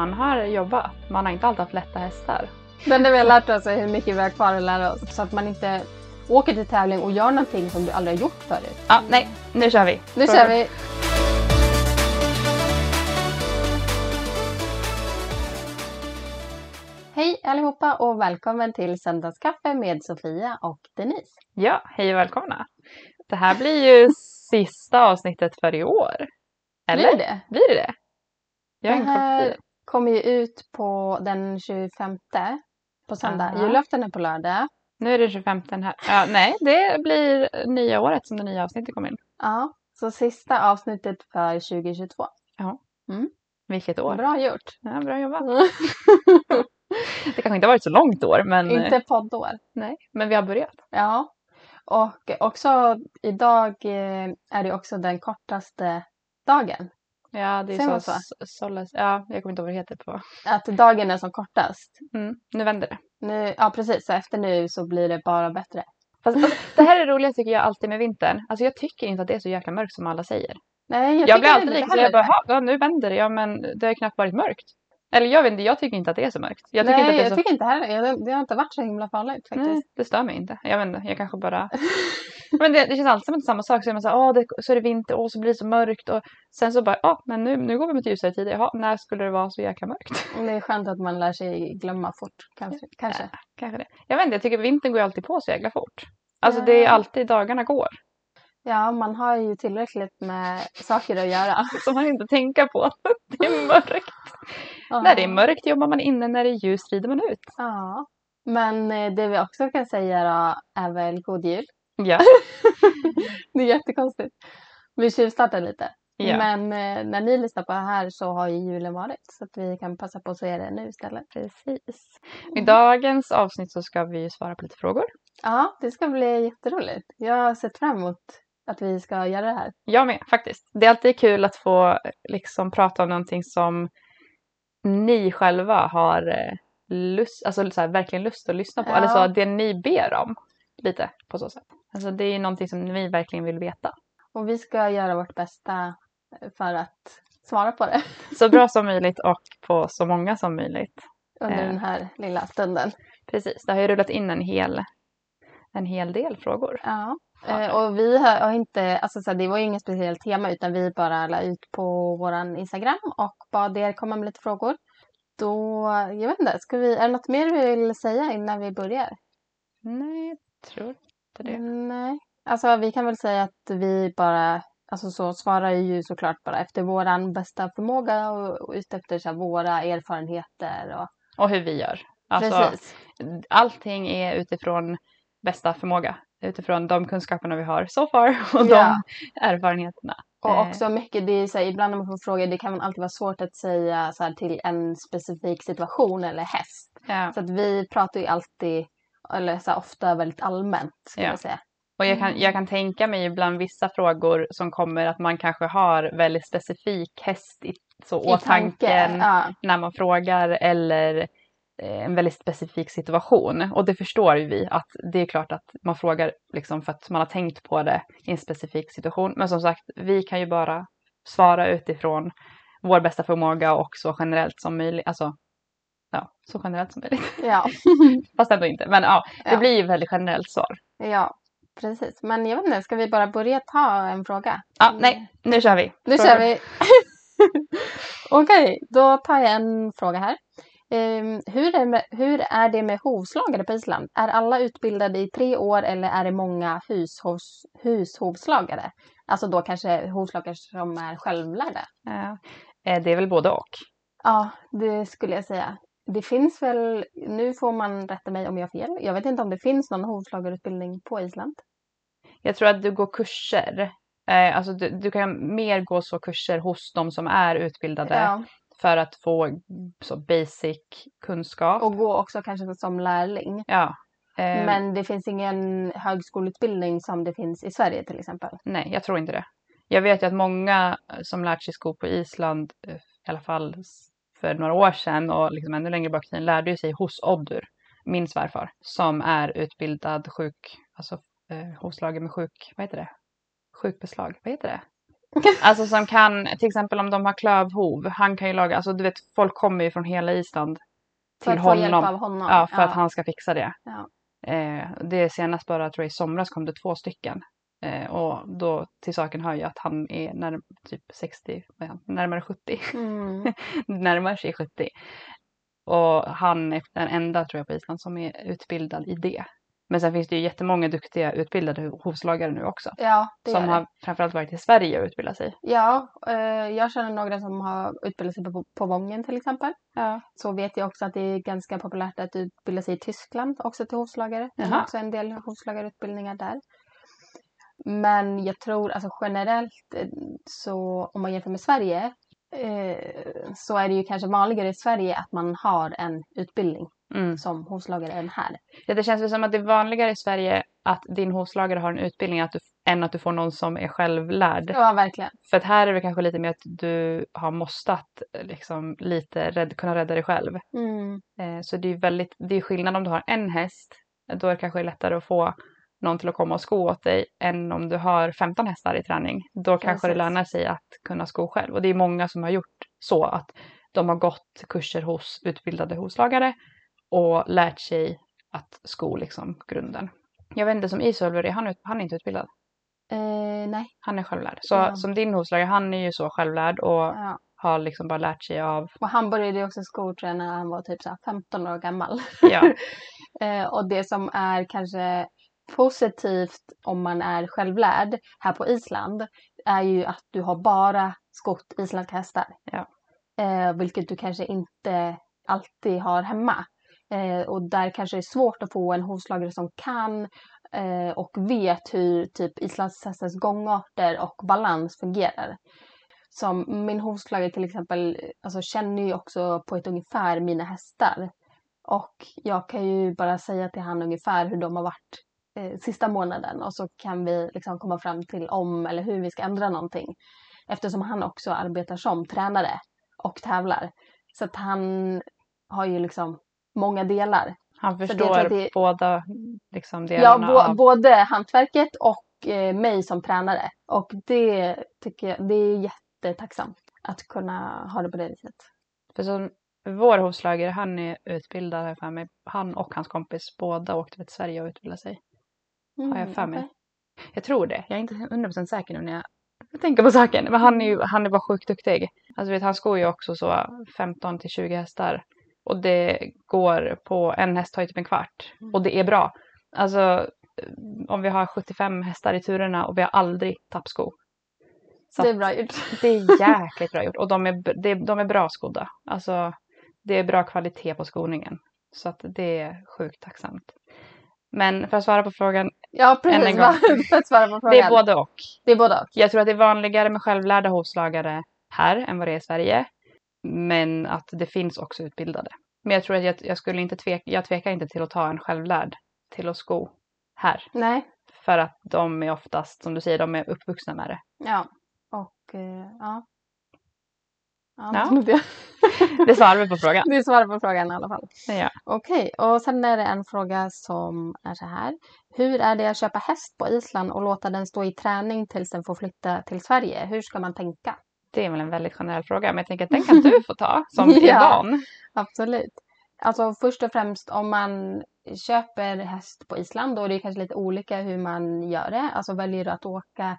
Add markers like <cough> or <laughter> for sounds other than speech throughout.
man har jobbat. Man har inte alltid haft lätta hästar. Men det vi har lärt oss är hur mycket vi har kvar att lära oss. Så att man inte åker till tävling och gör någonting som du aldrig har gjort förut. Ja, nej, nu kör vi. Nu kör vi! Hej allihopa och välkommen till Söndagskaffe med Sofia och Denise. Ja, hej och välkomna. Det här blir ju <laughs> sista avsnittet för i år. Eller? Blir det? Blir det det? Jag har Det här. Kommer ju ut på den 25 på söndag. Aha. Julafton är på lördag. Nu är det 25 här. Ja, nej, det blir nya året som det nya avsnittet kommer in. Ja, så sista avsnittet för 2022. Vilket år. Bra gjort! Ja, bra jobbat. <laughs> Det kanske inte har varit så långt år, men, Inte poddår. nej, men vi har börjat. Ja, och också idag eh, är det också den kortaste dagen. Ja, det är så, så? Ja, jag kommer inte ihåg vad det heter på. Att dagen är som kortast. Mm, nu vänder det. Nu, ja, precis. Så efter nu så blir det bara bättre. Fast, alltså, det här är det roliga tycker jag alltid med vintern. Alltså jag tycker inte att det är så jäkla mörkt som alla säger. Nej, Jag, tycker blir alltid lika så jag bara, det. "Ha, ja, nu vänder det. Ja men det har ju knappt varit mörkt. Eller jag vet inte, jag tycker inte att det är så mörkt. Jag tycker Nej, inte att det är jag så... tycker inte heller jag, Det har inte varit så himla farligt faktiskt. Nej, det stör mig inte. Jag vet inte, jag kanske bara... <laughs> men det, det känns alltid som att det är samma sak. Så är man så här, åh, det, så är det vinter, åh, så blir det så mörkt. Och sen så bara, ja, men nu, nu går vi mot ljusare tider. Jaha, när skulle det vara så jäkla mörkt? Det är skönt att man lär sig glömma fort. Kanske. kanske. Kanske det. Jag vet inte, jag tycker vintern går alltid på så jäkla fort. Alltså det är Ja. alltid dagarna går. Ja, man har ju tillräckligt med saker att göra. <laughs> Som man inte tänker på att det är mörkt. När det är mörkt jobbar man inne, när det är ljust rider man ut. Ja. Men eh, det vi också kan säga då är väl god jul. Ja. <laughs> Det är jättekonstigt. Vi tjuvstartar lite. ja. Men eh, när ni lyssnar på det här så har ju julen varit. Så att vi kan passa på att säga det nu istället. Precis. I dagens avsnitt så ska vi svara på lite frågor. Ja, det ska bli jätteroligt. Jag har sett fram emot att vi ska göra det här. Jag med faktiskt. Det är alltid kul att få liksom prata om någonting som ni själva har eh, lust, alltså så här, verkligen lust att lyssna på. Ja. Eller så det ni ber om. Lite på så sätt. Alltså det är någonting som ni verkligen vill veta. Och vi ska göra vårt bästa för att svara på det <laughs> Så bra som <laughs> möjligt och på så många som möjligt. under Eh. den här lilla stunden. Precis, det har ju rullat in en hel, en hel del frågor. Ja. Eh, och vi har, har inte, alltså så här, det var ju inget speciellt tema utan vi bara la ut på våran Instagram och bad er komma med lite frågor. Då, jag vet inte, ska vi, är det något mer vi vill säga innan vi börjar? Nej, jag tror inte det. Nej. Alltså vi kan väl säga att vi bara, alltså så svarar ju såklart bara efter våran bästa förmåga och, och ut efter så här, våra erfarenheter och Och hur vi gör. Alltså, precis. allting är utifrån bästa förmåga. Utifrån de kunskaperna vi har so far <laughs> och Ja. de erfarenheterna. Och Eh, också mycket, det är så här, ibland när man får frågor, det kan alltid vara svårt att säga så här, till en specifik situation eller häst. Ja. Så att vi pratar ju alltid, eller så här, ofta väldigt allmänt skulle Ja. jag säga. Och jag kan, jag kan tänka mig ibland vissa frågor som kommer att man kanske har väldigt specifik häst i, så I åtanken Ja, när man frågar eller en väldigt specifik situation. Och det förstår ju vi att det är klart att man frågar liksom för att man har tänkt på det i en specifik situation. Men som sagt, vi kan ju bara svara utifrån vår bästa förmåga och så generellt som möjligt. Alltså, ja, så generellt som möjligt. ja. <laughs> Fast ändå inte. Men ja, det Ja. blir ju väldigt generellt svar. ja, precis. Men jag vet inte, ska vi bara börja ta en fråga? Ja, nej, nu kör vi. Nu Frågor. kör vi! <laughs> Okej, då tar jag en fråga här. Ehm, hur, är med, hur är det med hovslagare på Island? Är alla utbildade i tre år eller är det många hushovs, hushovslagare? Alltså då kanske hovslagare som är självlärda? Ja. Eh, Det är väl både och. Ja, det skulle jag säga. Det finns väl, nu får man rätta mig om jag har fel. Jag vet inte om det finns någon hovslagarutbildning på Island. Jag tror att du går kurser. Eh, alltså du, du kan mer gå så kurser hos de som är utbildade Ja, för att få så basic kunskap. och gå också kanske som lärling. ja. Eh, Men det finns ingen högskoleutbildning som det finns i Sverige till exempel. Nej, jag tror inte det. Jag vet ju att många som lärt sig sko på Island, eh, i alla fall för några år sedan och liksom ännu längre bak i tiden, lärde ju sig hos Oddur, min svärfar, som är utbildad sjuk, alltså eh, hovslagare med sjuk, vad heter det? Sjukbeslag, vad heter det? Alltså som kan, till exempel om de har klövhov, han kan ju laga, alltså du vet folk kommer ju från hela Island För till att få hjälp honom. av honom. Ja, för att han ska fixa det. Ja. Eh, det senast bara, tror jag i somras kom det två stycken. Eh, och då till saken hör ju att han är när, typ 60, vad är han? närmare 70. Mm. <laughs> närmar sig 70. Och han är den enda tror jag på Island som är utbildad i det. Men sen finns det ju jättemånga duktiga utbildade hovslagare nu också. Ja, det som det. har framförallt varit i Sverige och utbildat sig. Ja, eh, jag känner några som har utbildat sig på, på Vången till exempel. Ja. Så vet jag också att det är ganska populärt att utbilda sig i Tyskland också till hovslagare. Det är också en del hovslagarutbildningar där. Men jag tror alltså generellt eh, så om man jämför med Sverige eh, så är det ju kanske vanligare i Sverige att man har en utbildning Mm. som hovslagare än här. Ja, det känns väl som att det är vanligare i Sverige att din hovslagare har en utbildning att du, än att du får någon som är självlärd. Ja, verkligen. För att här är det kanske lite mer att du har måstat liksom, lite rädd, kunna rädda dig själv. Mm. Eh, så det är väldigt, det är skillnad om du har en häst. Då är det kanske lättare att få någon till att komma och sko åt dig än om du har 15 hästar i träning. Då kanske det Precis. lönar sig att kunna sko själv. Och det är många som har gjort så att de har gått kurser hos utbildade hovslagare och lärt sig att sko liksom grunden. Jag vet inte som Isolver han, ut- han är inte utbildad. Eh, nej. Han är självlärd. Så Ja. som din hovslagare, han är ju så självlärd och Ja. har liksom bara lärt sig av, Och han började ju också skoträna när han var typ så här 15 år gammal. ja, <laughs> Eh, och det som är kanske positivt om man är självlärd här på Island är ju att du har bara skott isländska hästar. Ja. Eh, vilket du kanske inte alltid har hemma. Eh, och där kanske det är svårt att få en hovslagare som kan eh, och vet hur typ islandshästens gångarter och balans fungerar. Som min hovslagare till exempel alltså, känner ju också på ett ungefär mina hästar. Och jag kan ju bara säga till han ungefär hur de har varit eh, sista månaden och så kan vi liksom komma fram till om eller hur vi ska ändra någonting. Eftersom han också arbetar som tränare och tävlar. Så att han har ju liksom många delar. han jag förstår det- båda liksom, Ja, delarna bo- av både hantverket och eh, mig som tränare. Och det tycker jag, det är jättetacksamt att kunna ha det på det viset. För så, vår hovslagare, han är utbildad här för mig. Han och hans kompis båda åkte till Sverige och utbildade sig. Har jag för mig. Mm, okej. Jag tror det. Jag är inte 100% säker nu när jag tänker på saken. Men han är ju han är bara sjukt duktig. Alltså vet, han skor ju också så 15 till 20 hästar. Och det går på, en häst tar ju typ en kvart. Mm. Och det är bra. Alltså om vi har 75 hästar i turerna och vi har aldrig tappsko. Så Det är bra gjort. det är jäkligt bra gjort och de är, det, de är bra skodda. Alltså det är bra kvalitet på skoningen. Så att det är sjukt tacksamt. Men för att svara på frågan, Ja, precis. en gång. <laughs> För att svara på frågan. det är både och. Det är både och. Jag tror att det är vanligare med självlärda hovslagare här än vad det är i Sverige. Men att det finns också utbildade. Men jag tror att jag, jag skulle inte tveka, jag tvekar inte till att ta en självlärd till att sko här. Nej, För att de är oftast, som du säger, de är uppvuxna med det. ja. Och eh, ja. Ja, Ja. Det, <laughs> Det svarar vi på frågan. det svarar på frågan i alla fall. Ja. Okej, och sen är det en fråga som är så här. Hur är det att köpa häst på Island och låta den stå i träning tills den får flytta till Sverige? Hur ska man tänka? Det är väl en väldigt generell fråga, men jag tänker att den kan du få ta <laughs> som är Ja. van. Absolut. Alltså först och främst om man köper häst på Island då är det kanske lite olika hur man gör det. Alltså väljer du att åka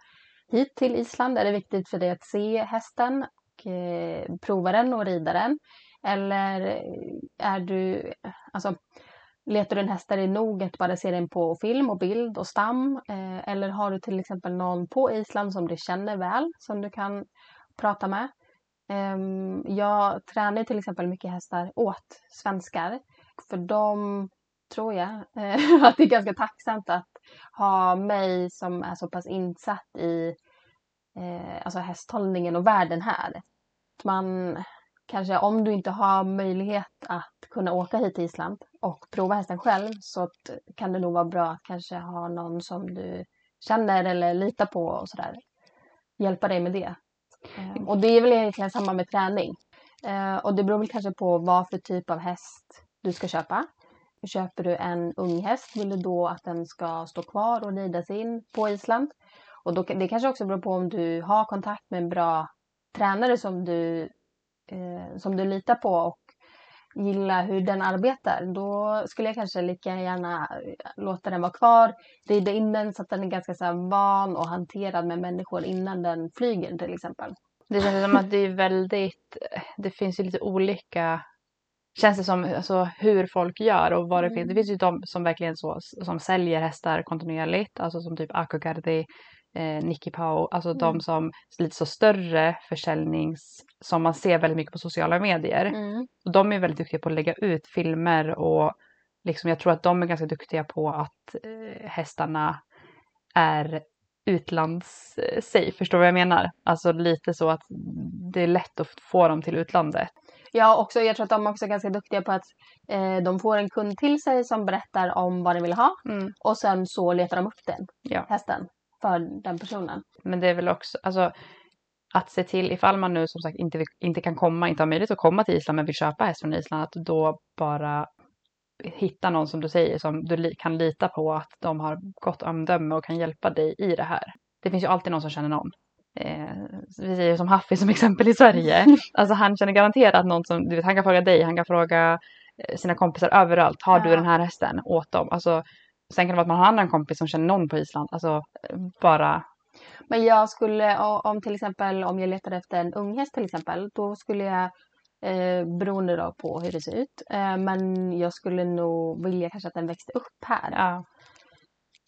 hit till Island är det viktigt för dig att se hästen och eh, prova den och rida den. Eller är du, alltså letar du en häst där det är nog att bara se den på film och bild och stam? Eh, eller har du till exempel någon på Island som du känner väl som du kan prata med? Ehm, jag tränar till exempel mycket hästar åt svenskar. För de tror jag eh, <laughs> att det är ganska tacksamt att ha mig som är så pass insatt i eh, alltså hästhållningen och världen här. Att man kanske om du inte har möjlighet att kunna åka hit till Island och prova hästen själv så kan det nog vara bra att kanske ha någon som du känner eller litar på och sådär. Hjälpa dig med det. Eh. Och det är väl egentligen samma med träning. Eh, och det beror väl kanske på vad för typ av häst du ska köpa. Köper du en ung häst vill du då att den ska stå kvar och ridas in på Island. Och då, det kanske också beror på om du har kontakt med en bra tränare som du, eh, som du litar på och gillar hur den arbetar. Då skulle jag kanske lika gärna låta den vara kvar, rida in den så att den är ganska så här van och hanterad med människor innan den flyger till exempel. Det känns som att det är väldigt, det finns ju lite olika känns det som alltså, hur folk gör och vad det Mm. finns. Det finns ju de som verkligen så, som säljer hästar kontinuerligt, alltså som typ Akogardi, eh, Nicky Pau, alltså Mm. de som lite så större försäljnings, som man ser väldigt mycket på sociala medier. Mm. Och de är väldigt duktiga på att lägga ut filmer och liksom, jag tror att de är ganska duktiga på att eh, hästarna är utlands-safe, förstår du vad jag menar? Alltså lite så att det är lätt att få dem till utlandet. Ja, också, jag tror att de är också ganska duktiga på att eh, de får en kund till sig som berättar om vad de vill ha Mm. och sen så letar de upp den Ja. hästen för den personen. Men det är väl också, alltså att se till ifall man nu som sagt inte, inte kan komma, inte har möjlighet att komma till Island men vill köpa häst från Island, att då bara hitta någon som du säger som du kan lita på att de har gott omdöme och kan hjälpa dig i det här. Det finns ju alltid någon som känner någon. Eh, vi säger som Haffi som <laughs> exempel i Sverige. <laughs> Alltså han känner garanterat någon som, du vet han kan fråga dig, han kan fråga eh, sina kompisar överallt. Har du den här hästen åt dem? Alltså, sen kan det vara att man har en annan kompis som känner någon på Island. Alltså bara Men jag skulle, om till exempel om jag letade efter en unghäst till exempel, då skulle jag eh, beroende då på hur det ser ut. Eh, men jag skulle nog vilja kanske att den växte upp här. Ja.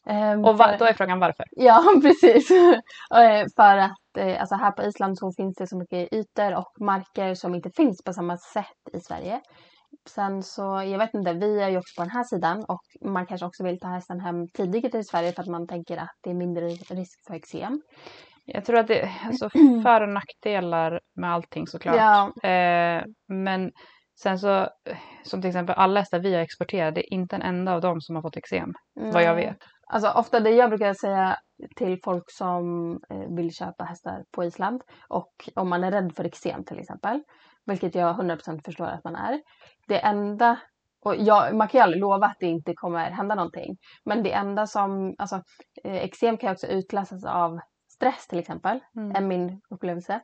Ehm, Och va, för- då är frågan varför? <laughs> Ja, precis. <laughs> Eh, För att eh, alltså här på Island så finns det så mycket ytor och marker som inte finns på samma sätt i Sverige. Sen så, jag vet inte, vi är ju också på den här sidan och man kanske också vill ta hästen hem tidigare till Sverige för att man tänker att det är mindre risk för eksem. Jag tror att det är alltså, <clears throat> för och nackdelar med allting såklart. Ja, Eh, men sen så, som till exempel alla hästar vi har exporterat, det är inte en enda av dem som har fått eksem, vad jag vet. Alltså ofta det jag brukar säga till folk som eh, vill köpa hästar på Island och om man är rädd för eksem till exempel, vilket jag 100% förstår att man är. Det enda, och jag, man kan ju aldrig lova att det inte kommer hända någonting, men det enda som, alltså eh, eksem kan ju också utlösas av stress till exempel, Mm. är min upplevelse.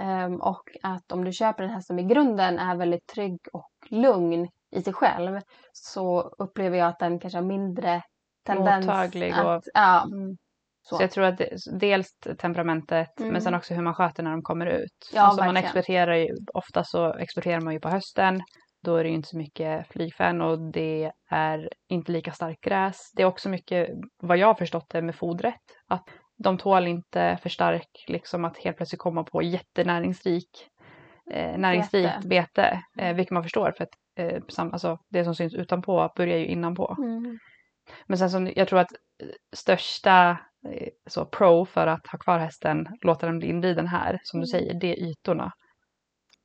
Ehm, och att om du köper en häst som i grunden är väldigt trygg och lugn i sig själv så upplever jag att den kanske har mindre tendens Mottaglig att, och- ja, Mm. Så. Så jag tror att det, dels temperamentet Mm. men sen också hur man sköter när de kommer ut. Ja, alltså man verkligen. exporterar ju, ofta så exporterar man ju på hösten. Då är det ju inte så mycket flygfän och det är inte lika starkt gräs. Det är också mycket, vad jag har förstått det med fodret, att de tål inte för stark, liksom att helt plötsligt komma på jättenäringsrik eh, näringsrikt bete, eh, vilket man förstår för att eh, sam, alltså, det som syns utanpå börjar ju innanpå. Mm. Men sen som jag tror att eh, största så pro för att ha kvar hästen, låta den bli inriden här, som du Mm. säger, det är ytorna.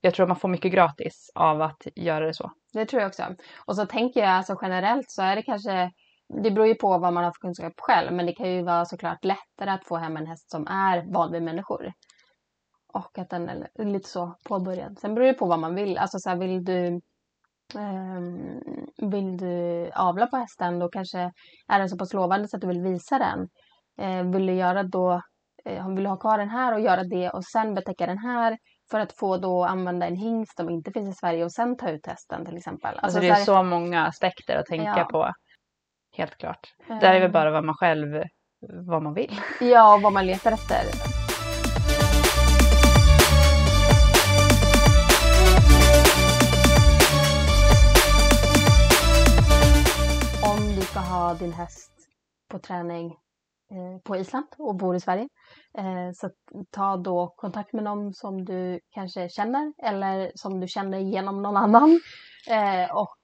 Jag tror att man får mycket gratis av att göra det så. Det tror jag också. Och så tänker jag alltså generellt så är det kanske, det beror ju på vad man har för kunskap själv, men det kan ju vara såklart lättare att få hem en häst som är van vid människor. Och att den är lite så påbörjad. Sen beror det på vad man vill. Alltså så här, vill du ehm, vill du avla på hästen då kanske är den så pass lovande så att du vill visa den. Eh, vill du göra då, eh, vill du ha kvar den här och göra det och sen betäcka den här för att få då använda en hingst som inte finns i Sverige och sen ta ut hästen till exempel. Alltså det så är här- så många aspekter att tänka Ja. på. Helt klart. Det här är väl ehm, bara vad man själv, vad man vill. Ja, och vad man letar efter. Om du ska ha din häst på träning eh, Eh, på Island och bor i Sverige. Eh, så ta då kontakt med någon som du kanske känner eller som du känner genom någon annan. <laughs> Eh, och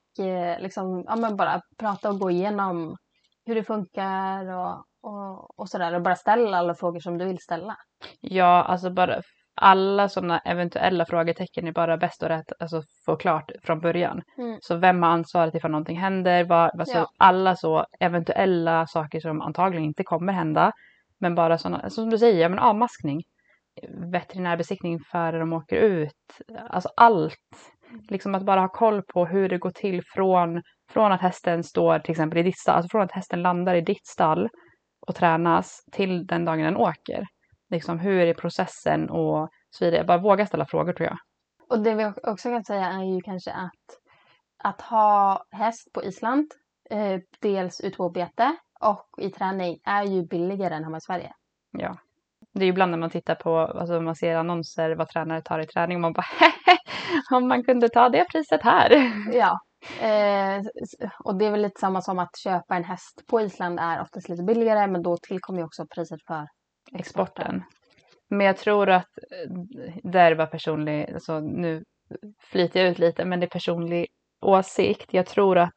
liksom, ja, men bara prata och gå igenom hur det funkar och, och, och sådär. Och bara ställa alla frågor som du vill ställa. Ja, alltså bara alla sådana eventuella frågetecken är bara bäst att rätt, alltså, få klart från början. Mm. Så vem har ansvaret ifall någonting händer? Vad, alltså, Ja. Alla så eventuella saker som antagligen inte kommer hända. Men bara sådana, som du säger, men avmaskning. Veterinärbesiktning före de åker ut. Alltså allt. Liksom att bara ha koll på hur det går till från, från att hästen står till exempel i ditt stall, alltså från att hästen landar i ditt stall och tränas till den dagen den åker. Liksom hur är processen och så vidare. Bara våga ställa frågor tror jag. Och det vi också kan säga är ju kanske att, att ha häst på Island, eh, dels ute på bete och i träning, är ju billigare än hemma i Sverige. Ja. Det är ju ibland när man tittar på, alltså man ser annonser vad tränare tar i träning och man bara <laughs> om man kunde ta det priset här. <laughs> Ja, eh, och det är väl lite samma som att köpa en häst på Island är oftast lite billigare men då tillkommer ju också priset för exporten. Men jag tror att eh, det är bara personlig, alltså nu flyter jag ut lite, men det är personlig åsikt. Jag tror att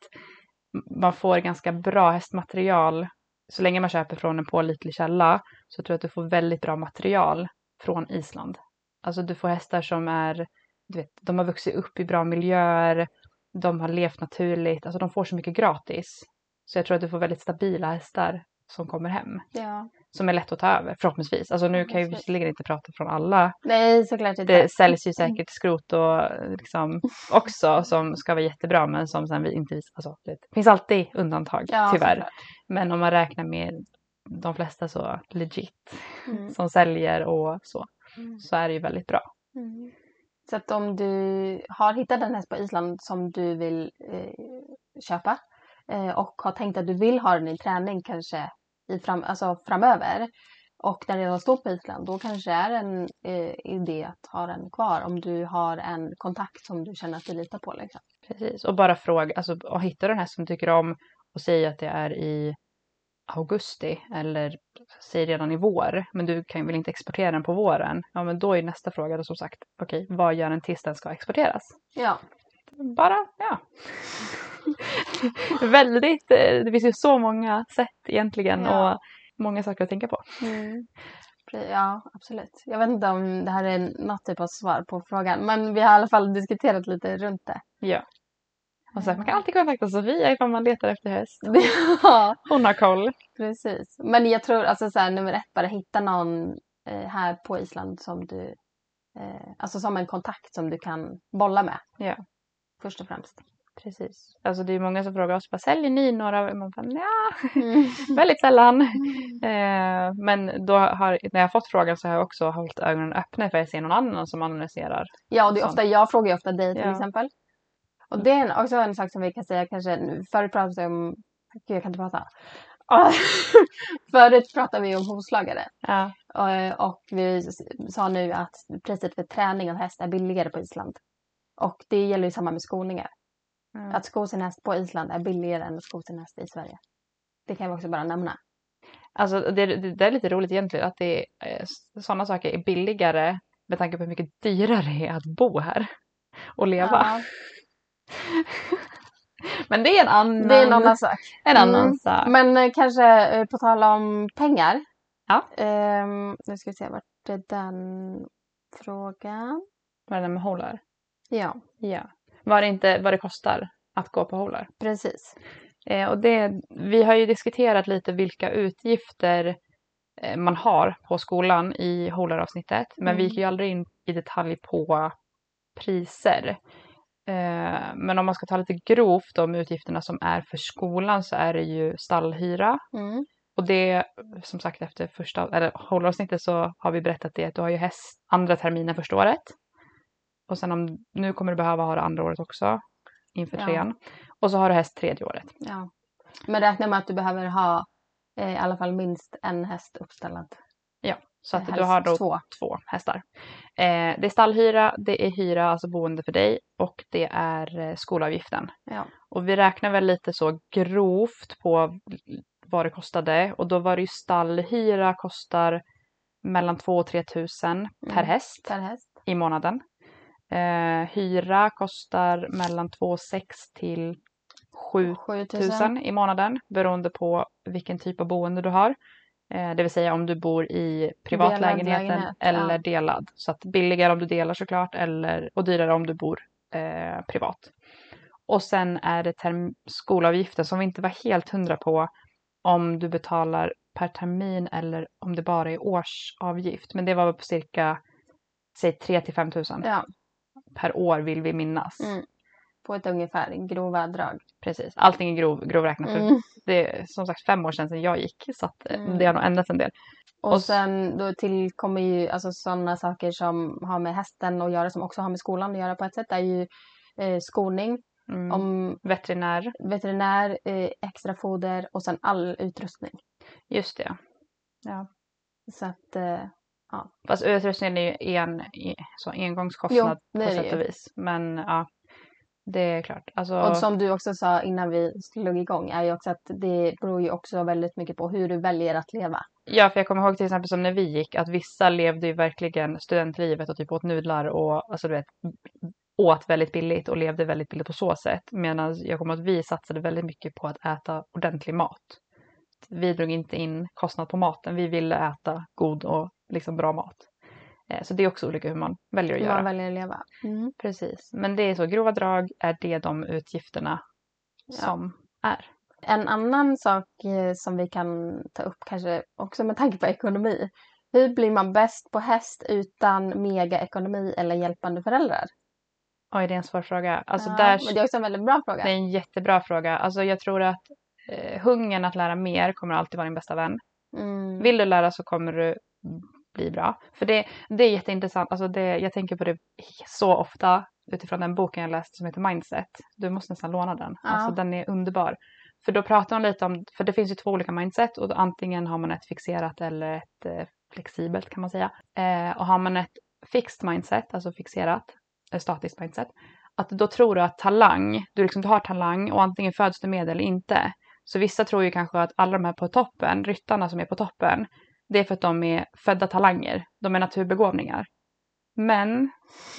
man får ganska bra hästmaterial så länge man köper från en pålitlig källa så tror jag att du får väldigt bra material från Island. Alltså du får hästar som är, du vet, de har vuxit upp i bra miljöer, de har levt naturligt, alltså de får så mycket gratis. Så jag tror att du får väldigt stabila hästar som kommer hem. Ja. Som är lätt att ta över förhoppningsvis. Alltså nu kan jag ju visserligen inte prata från alla. Nej, såklart inte. Det säljs ju säkert skrot och liksom <laughs> också som ska vara jättebra men som sen vi inte visar. Alltså, det finns alltid undantag Ja, tyvärr. såklart. Men om man räknar med de flesta så legit Mm. som säljer och så Mm. så är det ju väldigt bra. Mm. Så att om du har hittat en häst på Island som du vill eh, köpa eh, och har tänkt att du vill ha den i träning kanske i fram, alltså framöver och den redan står på Island, då kanske det är en eh, idé att ha den kvar om du har en kontakt som du känner att du litar på. Liksom. Precis. Och bara fråga, alltså och hittar du en häst som du tycker om och säger att det är i augusti eller säg redan i vår, men du kan väl inte exportera den på våren? Ja, men då är nästa fråga då som sagt, okej, vad gör den tills den ska exporteras? Ja, Bara, ja. <laughs> Väldigt, eh, det finns ju så många sätt egentligen Ja. och många saker att tänka på. Mm. Ja, absolut. Jag vet inte om det här är något typ av svar på frågan, men vi har i alla fall diskuterat lite runt det. Ja. Och så, man kan alltid kontakta Sofia ifall man letar efter häst. <laughs> ja, Hon har koll. precis. Men jag tror alltså så här, nummer ett, bara hitta någon eh, här på Island som du, eh, alltså som en kontakt som du kan bolla med. Ja. Först och främst. Precis. Alltså det är många som frågar oss, bara, säljer ni några? Man bara, ja, Mm. <laughs> väldigt sällan. Eh, men då har, när jag fått frågan så har jag också hållit ögonen öppna för jag ser någon annan som analyserar. Ja, och det är ofta, jag frågar ju ofta dig till Ja. exempel. Och det är också en sak som vi kan säga kanske, förut pratade vi om, gud jag kan inte prata. <laughs> Förut pratade vi om hovslagare. Ja. Och, och vi sa nu att priset för träning av häst är billigare på Island. Och det gäller ju samma med skoningar. Mm. Att sko sin häst på Island är billigare än att sko sin häst i Sverige. Det kan vi också bara nämna. Alltså det, det, det är lite roligt egentligen att det är, sådana saker är billigare med tanke på hur mycket dyrare det är att bo här och leva. Ja, <laughs> Men det är en annan, det är en annan sak. en annan Mm. sak. Men eh, kanske eh, på tal om pengar. Ja. Ehm, nu ska vi se, vart är den frågan? Vad är det med holar? Ja, Ja. Vad det, inte, vad det kostar att gå på holar. precis. Eh, och det, vi har ju diskuterat lite vilka utgifter eh, man har på skolan i holar-avsnittet. Men vi Mm. gick ju aldrig in i detalj på priser. Eh, men om man ska ta lite grovt om utgifterna som är för skolan så är det ju stallhyra. Mm. Och det, som sagt efter första, eller hållavsnittet så har vi berättat det att du har ju häst andra terminen första året. Och sen om, nu kommer du behöva ha det andra året också inför Ja. trean. Och så har du häst tredje året. Ja. Men räkna med att du behöver ha eh, i alla fall minst en häst uppställad. Så att Helst du har då två. två hästar. Eh, det är stallhyra, det är hyra, alltså boende för dig och det är eh, skolavgiften. Ja. Och vi räknar väl lite så grovt på vad det kostade och då var det ju stallhyra kostar mellan 2 och 3 tusen per Mm. häst Per häst. i månaden. Eh, hyra kostar mellan 2 6 till 7 7000. 000 i månaden beroende på vilken typ av boende du har. Eh, det vill säga om du bor i privatlägenheten lägenhet, eller ja. delad. Så att billigare om du delar såklart eller, och dyrare om du bor eh, privat. Och sen är det term- skolavgiften som vi inte var helt hundra på om du betalar per termin eller om det bara är årsavgift. Men det var på cirka säg 3 till 5 000 Ja. Per år vill vi minnas. Mm. på ett ungefär, grova drag. Precis, allting är grov, grovräknat. Mm. Det är som sagt fem år sedan, jag gick så att eh, Mm. det har nog ändrats en del. Och, sen då tillkommer ju alltså sådana saker som har med hästen att göra som också har med skolan att göra på ett sätt. Det är ju eh, skolning, Mm. om Veterinär, veterinär, eh, extra foder och sen all utrustning. just det. Så att eh, Fast utrustningen är ju en, så engångskostnad Jo, på sätt och vis. Men ja, det är klart. Alltså, Och som du också sa innan vi slog igång är ju också att det beror ju också väldigt mycket på hur du väljer att leva. Ja, för jag kommer ihåg till exempel som när vi gick att vissa levde ju verkligen studentlivet och typ åt nudlar och alltså du vet åt väldigt billigt och levde väldigt billigt på så sätt. Medan jag kommer ihåg att vi satsade väldigt mycket på att äta ordentlig mat. Vi drog inte in kostnad på maten. Vi ville äta god och liksom bra mat. Eh, Så det är också olika hur man väljer att Hur göra. man väljer att leva. Mm. Precis. Men det är så, grova drag är det de utgifterna Ja. som är. En annan sak eh, som vi kan ta upp kanske också med tanke på ekonomi. Hur blir man bäst på häst utan megaekonomi eller hjälpande föräldrar? Oj, det är en svår fråga. Alltså Ja, där, men det är också en väldigt bra fråga. det är en jättebra fråga. Alltså jag tror att eh, hungern att lära mer kommer alltid vara din bästa vän. Mm. Vill du lära så kommer du bli bra. För det, det är jätteintressant. Alltså det, jag tänker på det så ofta utifrån den boken jag läste som heter Mindset. Du måste nästan låna den. Ja. Alltså den är underbar. För då pratar hon lite om, för det finns ju två olika mindset och antingen har man ett fixerat eller ett eh, flexibelt kan man säga. Eh, och har man ett fixed mindset, alltså fixerat, ett statiskt mindset, att då tror du att talang, du liksom du har talang och antingen föds du med eller inte. Så vissa tror ju kanske att alla de här på toppen, ryttarna som är på toppen, det är för att de är födda talanger. De är naturbegåvningar. Men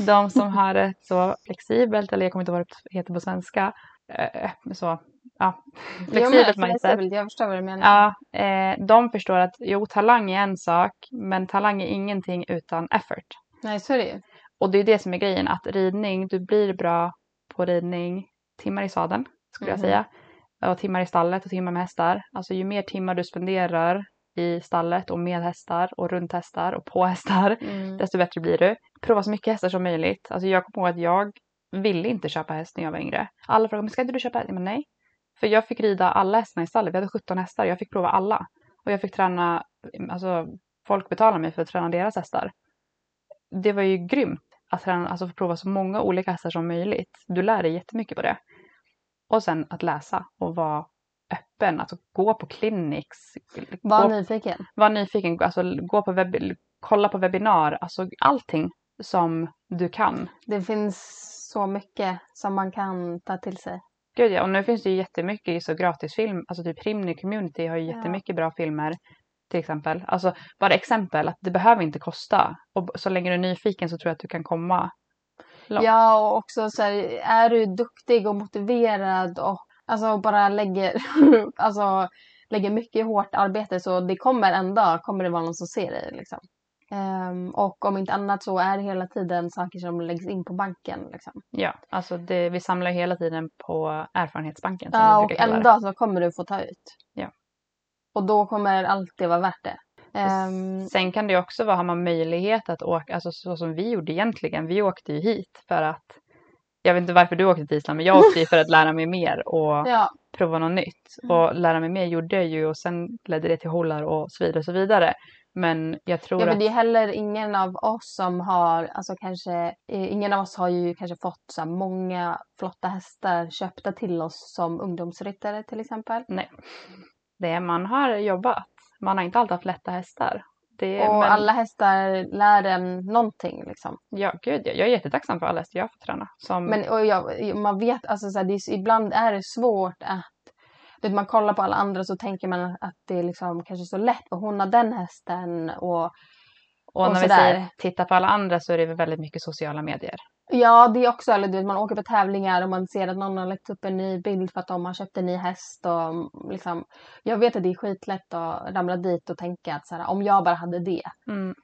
de som har ett <laughs> så flexibelt, eller jag kommer inte ihåg vad det heter på svenska, eh, så, ja, flexibelt mindset. flexibelt, Jag förstår vad du menar. Ja, eh, de förstår att jo, talang är en sak, men talang är ingenting utan effort. Nej, så är det ju. Och det är det som är grejen, att ridning, du blir bra på ridning timmar i sadeln, skulle jag Mhm. säga. Och timmar i stallet och timmar med hästar. Alltså ju mer timmar du spenderar i stallet och med hästar och runt hästar och på <laughs> hästar, Mm. desto bättre blir du. Prova så mycket hästar som möjligt. Alltså jag kommer ihåg att jag ville inte köpa häst när jag var yngre. Alla frågade, men ska inte du köpa häst? Men nej. För jag fick rida alla hästarna i stallet. Vi hade 17 hästar. Jag fick prova alla. Och jag fick träna, alltså folk betalade mig för att träna deras hästar. Det var ju grymt att träna, alltså få prova så många olika hästar som möjligt. Du lär dig jättemycket på det. Och sen att läsa och vara öppen, alltså gå på clinics. Var gå, nyfiken. var nyfiken, alltså gå på webb, kolla på webbinar, alltså allting som du kan. Det finns så mycket som man kan ta till sig. Gud ja, och nu finns det ju jättemycket så gratisfilm, alltså typ Rimny Community har ju Ja. jättemycket bra filmer till exempel. Alltså bara exempel, att det behöver inte kosta. Och så länge du är nyfiken så tror jag att du kan komma långt. Ja, och också så här, är du duktig och motiverad och alltså bara lägger, <laughs> alltså, lägger mycket hårt arbete så det kommer en dag kommer det vara någon som ser dig. Liksom. Ehm, och om inte annat så är det hela tiden saker som läggs in på banken. Liksom. Ja, alltså det, vi samlar hela tiden på erfarenhetsbanken. Som Ja, vi och en dag så kommer du få ta ut. Ja. Och då kommer allt det vara värt det. Ehm, Sen kan det också vara, har man möjlighet att åka, alltså så som vi gjorde egentligen. Vi åkte ju hit för att, jag vet inte varför du åkte till Island, men jag åkte ju för att lära mig mer och <laughs> ja, prova något nytt. Mm. Och lära mig mer gjorde jag ju och sen ledde det till holar och så vidare och så vidare. Men jag tror ja, men det är heller ingen av oss som har, alltså kanske, eh, ingen av oss har ju kanske fått så många flotta hästar köpta till oss som ungdomsryttare till exempel. det är, man har jobbat. Man har inte alltid haft lätta hästar. Det, Och men, alla hästar lär en någonting liksom. Ja, gud ja. Jag är jättetacksam för alla hästar jag fått träna. Som, Men och jag, man vet, alltså så här, det är, ibland är det svårt att vet, man kollar på alla andra så tänker man att det är liksom kanske så lätt för hon har den hästen och och och när vi sådär. säger titta på alla andra så är det väl väldigt mycket sociala medier. Ja, det är också, eller du vet, man åker på tävlingar och man ser att någon har lagt upp en ny bild för att de har köpt en ny häst och mm, liksom, jag vet att det är skitlätt att ramla dit och tänka att så här, om jag bara hade det. Mm.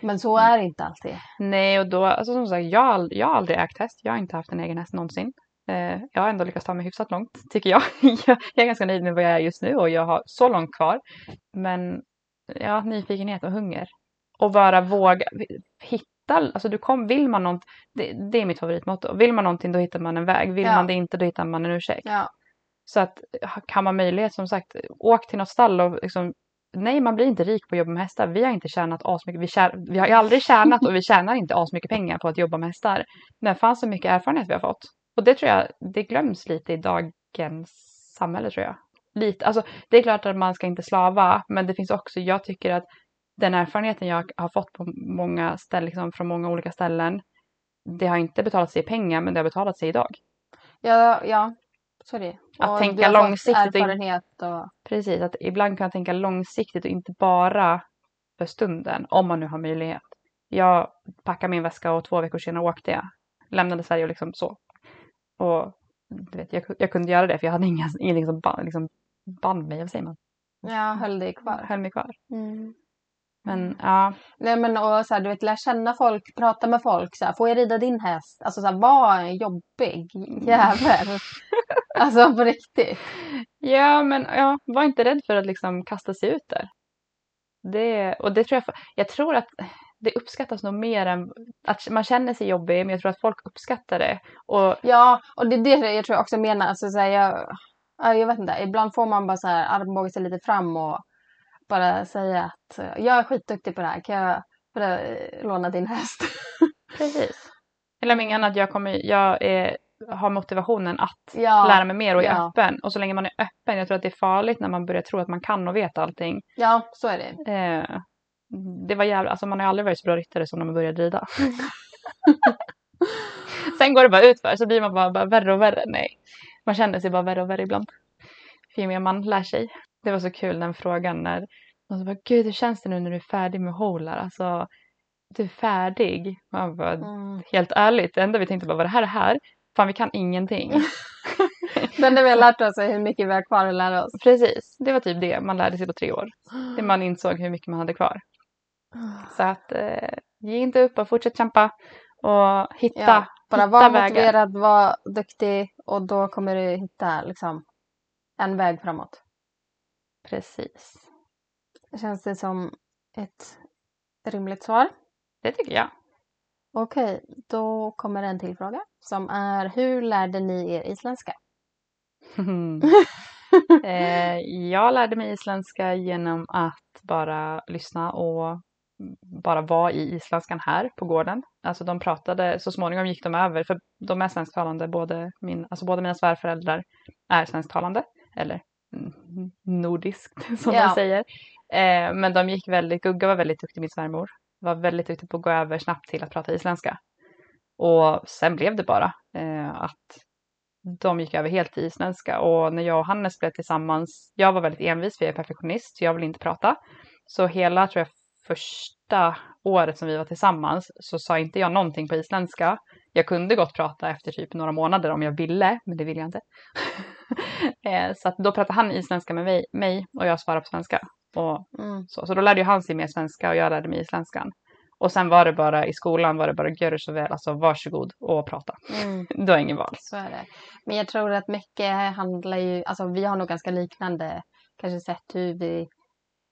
Men så är det inte alltid. Nej, och då, alltså som sagt, jag, jag har aldrig ägt häst. Jag har inte haft en egen häst någonsin. Eh, jag har ändå lyckats ta mig hyfsat långt, tycker jag. <laughs> jag. Jag är ganska nöjd med vad jag är just nu och jag har så långt kvar. Men ja, nyfikenhet och hunger. Och bara våga hitta hitta, alltså du kom, vill man något, det, det är mitt favoritmotto, vill man någonting då hittar man en väg, vill Ja. man det inte då hittar man en ursäkt. Ja. Så att kan man möjlighet som sagt, åk till något stall och liksom Nej, man blir inte rik på att jobba med hästar. Vi har inte tjänat asmycket. Vi, tjär, vi har aldrig tjänat och vi tjänar inte asmycket pengar på att jobba med hästar. Men fan så mycket erfarenhet vi har fått. Och det tror jag, det glöms lite i dagens samhälle tror jag. Lite, alltså det är klart att man ska inte slava, men det finns också, jag tycker att den erfarenheten jag har fått på många ställen, liksom från många olika ställen, det har inte betalat sig i pengar, men det har betalat sig idag. Ja, ja. Så är det. Att Och tänka långsiktigt erfarenhet och... Precis, att ibland kan jag tänka långsiktigt och inte bara för stunden, om man nu har möjlighet. Jag packade min väska och två veckor senare åkte jag. Lämnade Sverige och liksom så. Och du vet, jag, jag kunde göra det för jag hade inga, ingenting som band, liksom band mig, vad säger man? Ja, höll dig kvar. Höll mig kvar. Mm. Men ja, Nej men och så här, du vet lära känna folk, prata med folk så här, får jag rida din häst? Alltså så här, var en jobbig jävel. <laughs> alltså på riktigt. ja men ja, var inte rädd för att liksom kasta sig ut där. Det, och det tror jag, jag tror att det uppskattas nog mer än att man känner sig jobbig, men jag tror att folk uppskattar det. Och Ja, och det är det jag tror jag också menar. Alltså, så här, jag, ja, jag vet inte, ibland får man bara så här armbåga sig lite fram och bara säga att eh, jag är skitduktig på det här. Kan jag eh, låna din häst? <laughs> Precis. Eller om inget annat, jag, kommer, jag är, har motivationen att ja, lära mig mer och är ja. öppen. Och så länge man är öppen, jag tror att det är farligt när man börjar tro att man kan och vet allting. ja, så är det. Eh, det var jävla, alltså man har aldrig varit så bra ryttare som när man började rida. <laughs> Sen går det bara utför så blir man bara, bara värre och värre. Nej, man känner sig bara värre och värre ibland. För ju mer man lär sig. Det var så kul den frågan när någon sa bara, gud hur känns det nu när du är färdig med holar? Alltså, du är färdig. Man bara, Mm. helt ärligt, det enda vi tänkte bara, vad det här är här? Fan vi kan ingenting. <laughs> Det enda vi har lärt oss är hur mycket vi har kvar att lära oss. Precis, det var typ det man lärde sig på tre år. Det man insåg hur mycket man hade kvar. <sighs> Så att eh, ge inte upp och fortsätt kämpa. Och hitta, Ja, bara hitta var vägar. motiverad, var duktig och då kommer du hitta liksom, en väg framåt. Precis. Känns det som ett rimligt svar? Det tycker jag. Okej, då kommer en till fråga som är hur lärde ni er isländska? <laughs> <laughs> eh, jag lärde mig isländska genom att bara lyssna och bara vara i isländskan här på gården. Alltså de pratade, så småningom gick de över, för de är svensktalande, både, min, alltså båda mina svärföräldrar är svensktalande, eller nordiskt <laughs> som Ja. de säger. Eh, men de gick väldigt, Gugga var väldigt duktig, min svärmor, var väldigt duktig på att gå över snabbt till att prata isländska. Och sen blev det bara eh, att de gick över helt till isländska och när jag och Hannes blev tillsammans, jag var väldigt envis för jag är perfektionist, så jag vill inte prata. Så hela, tror jag, första året som vi var tillsammans så sa inte jag någonting på isländska. Jag kunde gott prata efter typ några månader om jag ville, men det ville jag inte. <laughs> Eh, så då pratade han isländska med mig, och jag svarade på svenska. Och Mm. så, så då lärde han sig mer svenska och jag lärde mig isländskan. Och sen var det bara i skolan var det bara gör så väl, alltså varsågod och prata. Mm. <laughs> Du har ingen val. Så är det. Men jag tror att mycket handlar ju, alltså vi har nog ganska liknande kanske sätt hur vi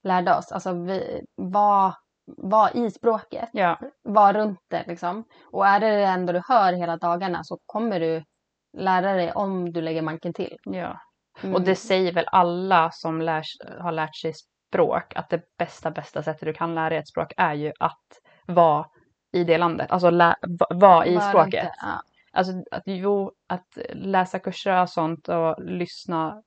lärde oss. Alltså vi var, var i språket, Ja, var runt det liksom. Och är det det enda du hör hela dagarna så kommer du lära dig om du lägger manken till. ja. Mm. Och det säger väl alla som lär, har lärt sig språk att det bästa, bästa sättet du kan lära dig ett språk är ju att vara i det landet. Alltså lä, va- vara i Var språket. inte- Ja. Alltså att, jo, att läsa kurser och sånt och lyssna,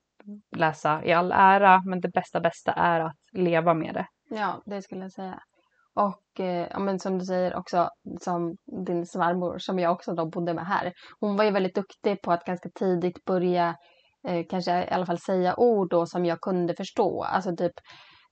läsa i all ära, men det bästa, bästa är att leva med det. Ja, det skulle jag säga. Och eh, ja, men som du säger också, som din svärmor som jag också då bodde med här. Hon var ju väldigt duktig på att ganska tidigt börja eh, kanske i alla fall säga ord då som jag kunde förstå. Alltså typ,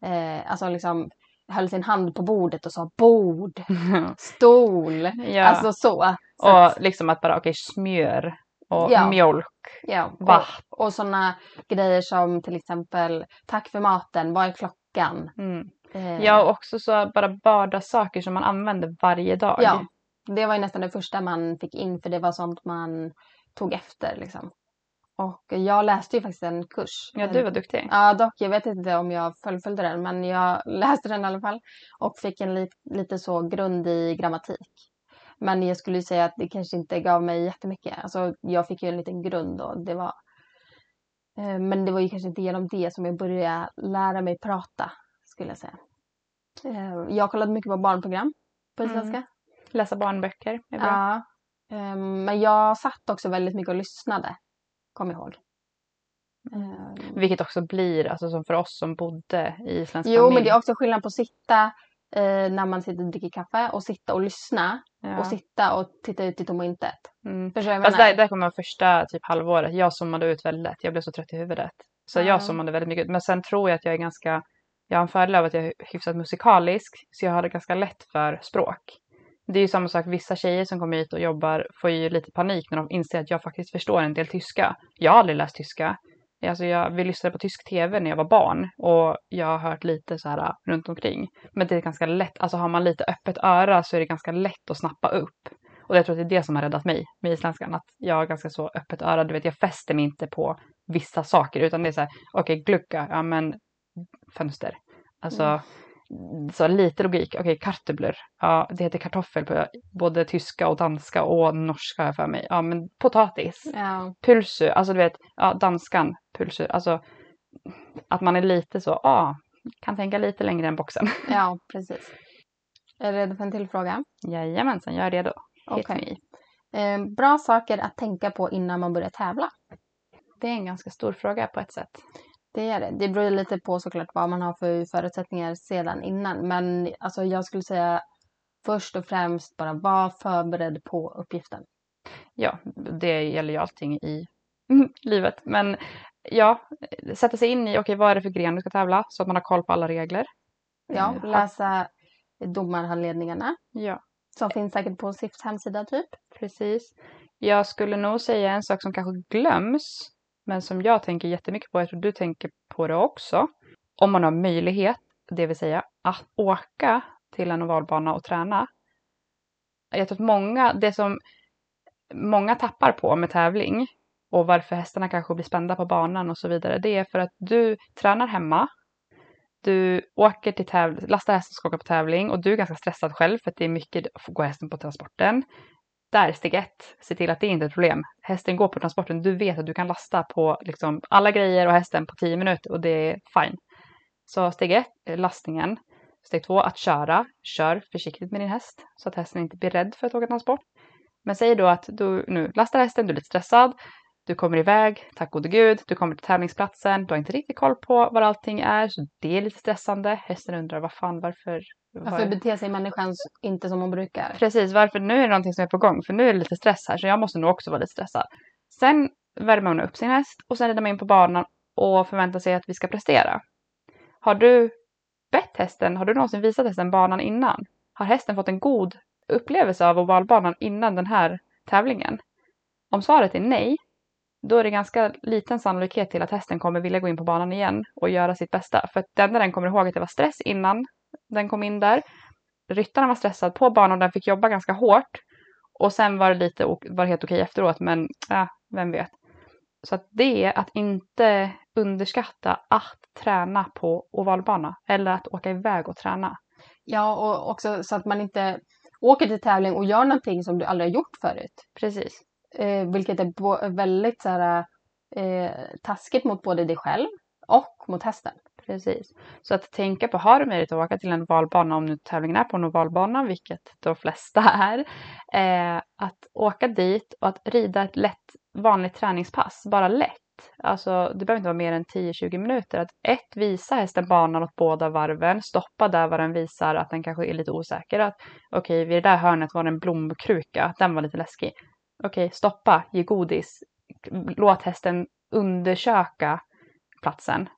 eh, alltså liksom höll sin hand på bordet och sa bord, <laughs> stol, ja. alltså så. så att, och liksom att bara, okej, smör och Ja. mjölk, ja, och, och sådana grejer som till exempel tack för maten, vad är klockan? Mm. Eh, Ja, och också så bara vardagssaker som man använder varje dag. Ja, det var ju nästan det första man fick in för det var sånt man tog efter liksom. Och jag läste ju faktiskt en kurs. Ja, du var duktig. Ja, dock, jag vet inte om jag fullföljde den, men jag <laughs> läste den i alla fall. Och fick en li- lite så grund i grammatik. Men jag skulle säga att det kanske inte gav mig jättemycket. Alltså, jag fick ju en liten grund och det var... Eh, men det var ju kanske inte genom det som jag började lära mig prata, skulle jag säga. Eh, jag kollade mycket på barnprogram på Mm. isländska. Läsa barnböcker är bra. Ja. Ehm, Men jag satt också väldigt mycket och lyssnade, kom ihåg. Ehm, Vilket också blir, alltså som för oss som bodde i isländsk Jo, men familj. det är också skillnad på att sitta eh, när man sitter och dricker kaffe och sitta och lyssna ja. och sitta och titta ut i tomma intet. mm. Förstår jag Fast där, där kommer första typ halvåret. Jag zoomade ut väldigt lätt. Jag blev så trött i huvudet. Så Ja. jag zoomade väldigt mycket ut. Men sen tror jag att jag är ganska, jag har en fördel av att jag är hyfsat musikalisk. Så jag har det ganska lätt för språk. Det är ju samma sak, vissa tjejer som kommer hit och jobbar får ju lite panik när de inser att jag faktiskt förstår en del tyska. Jag har aldrig läst tyska. Alltså jag, vi lyssnade på tysk tv när jag var barn och jag har hört lite så här äh, runt omkring. Men det är ganska lätt, alltså har man lite öppet öra så är det ganska lätt att snappa upp. Och jag tror att det är det som har räddat mig med isländskan. Att jag har ganska så öppet öra. Du vet, jag fäster mig inte på vissa saker. Utan det är så här, okej, glucka, ja men fönster. Alltså, så lite logik. Okej, karteblur. Ja, det heter kartoffel på både tyska och danska och norska jag för mig. Ja, men potatis. Ja, Pulsu, alltså du vet, ja, danskan, pulsu. Alltså att man är lite så, ja, kan tänka lite längre än boxen. <laughs> ja, precis. Är du redo för en till fråga? Jajamensan, jag är redo. Me. Eh, bra saker att tänka på innan man börjar tävla. Det är en ganska stor fråga på ett sätt. Det är det. Det beror lite på såklart vad man har för förutsättningar sedan innan. Men alltså, jag skulle säga först och främst bara vara förberedd på uppgiften. Ja, det gäller ju allting i <laughs> livet. Men ja, sätta sig in i, okej vad är det för gren du ska tävla? Så att man har koll på alla regler. Ja, Eh, läsa domarhandledningarna Ja, som finns säkert på SIFs hemsida typ. precis. Jag skulle nog säga en sak som kanske glöms, men som jag tänker jättemycket på, jag tror du tänker på det också. Om man har möjlighet, det vill säga att åka till en ovalbana och träna. Jag tror att många, det som många tappar på med tävling och varför hästarna kanske blir spända på banan och så vidare, det är för att du tränar hemma. Du åker till tävling, lastar hästen och ska åka på tävling och du är ganska stressad själv för att det är mycket, gå hästen på transporten. Där, steg ett, se till att det inte är ett problem. Hästen går på transporten, du vet att du kan lasta på liksom alla grejer och hästen på tio minuter och det är fine. Så steg ett, är lastningen. Steg två, att köra. Kör försiktigt med din häst så att hästen inte blir rädd för att åka transport. Men säg då att du nu lastar hästen, du är lite stressad, du kommer iväg, tack gode gud, du kommer till tävlingsplatsen, du har inte riktigt koll på var allting är, så det är lite stressande. Hästen undrar vad fan, varför? Varför beter sig människan inte som hon brukar? Precis, varför nu är det någonting som är på gång, för nu är det lite stress här, så jag måste nog också vara lite stressad. Sen värmer man upp sin häst och sen rider man in på banan och förväntar sig att vi ska prestera. Har du bett hästen, har du någonsin visat hästen banan innan? Har hästen fått en god upplevelse av ovalbanan innan den här tävlingen? Om svaret är nej, då är det ganska liten sannolikhet till att hästen kommer vilja gå in på banan igen och göra sitt bästa. För att det enda den kommer ihåg att det var stress innan den kom in där. Ryttaren var stressad på banan och den fick jobba ganska hårt. Och sen var det lite var det helt okej efteråt, men äh, vem vet. Så att det är att inte underskatta att träna på ovalbana eller att åka iväg och träna. Ja, och också så att man inte åker till tävling och gör någonting som du aldrig har gjort förut. Precis. Eh, vilket är väldigt så här, eh, taskigt mot både dig själv och mot hästen. Precis. Så att tänka på, har du möjlighet att åka till en ovalbana, om nu tävlingen är på en ovalbana, vilket de flesta <laughs> är, eh, att åka dit och att rida ett lätt vanligt träningspass, bara lätt. Alltså det behöver inte vara mer än 10-20 minuter. Att ett, visa hästen banan åt båda varven, stoppa där var den visar att den kanske är lite osäker. Att okej, vid det där hörnet var det en blomkruka, den var lite läskig. Okej, stoppa, ge godis, låt hästen undersöka platsen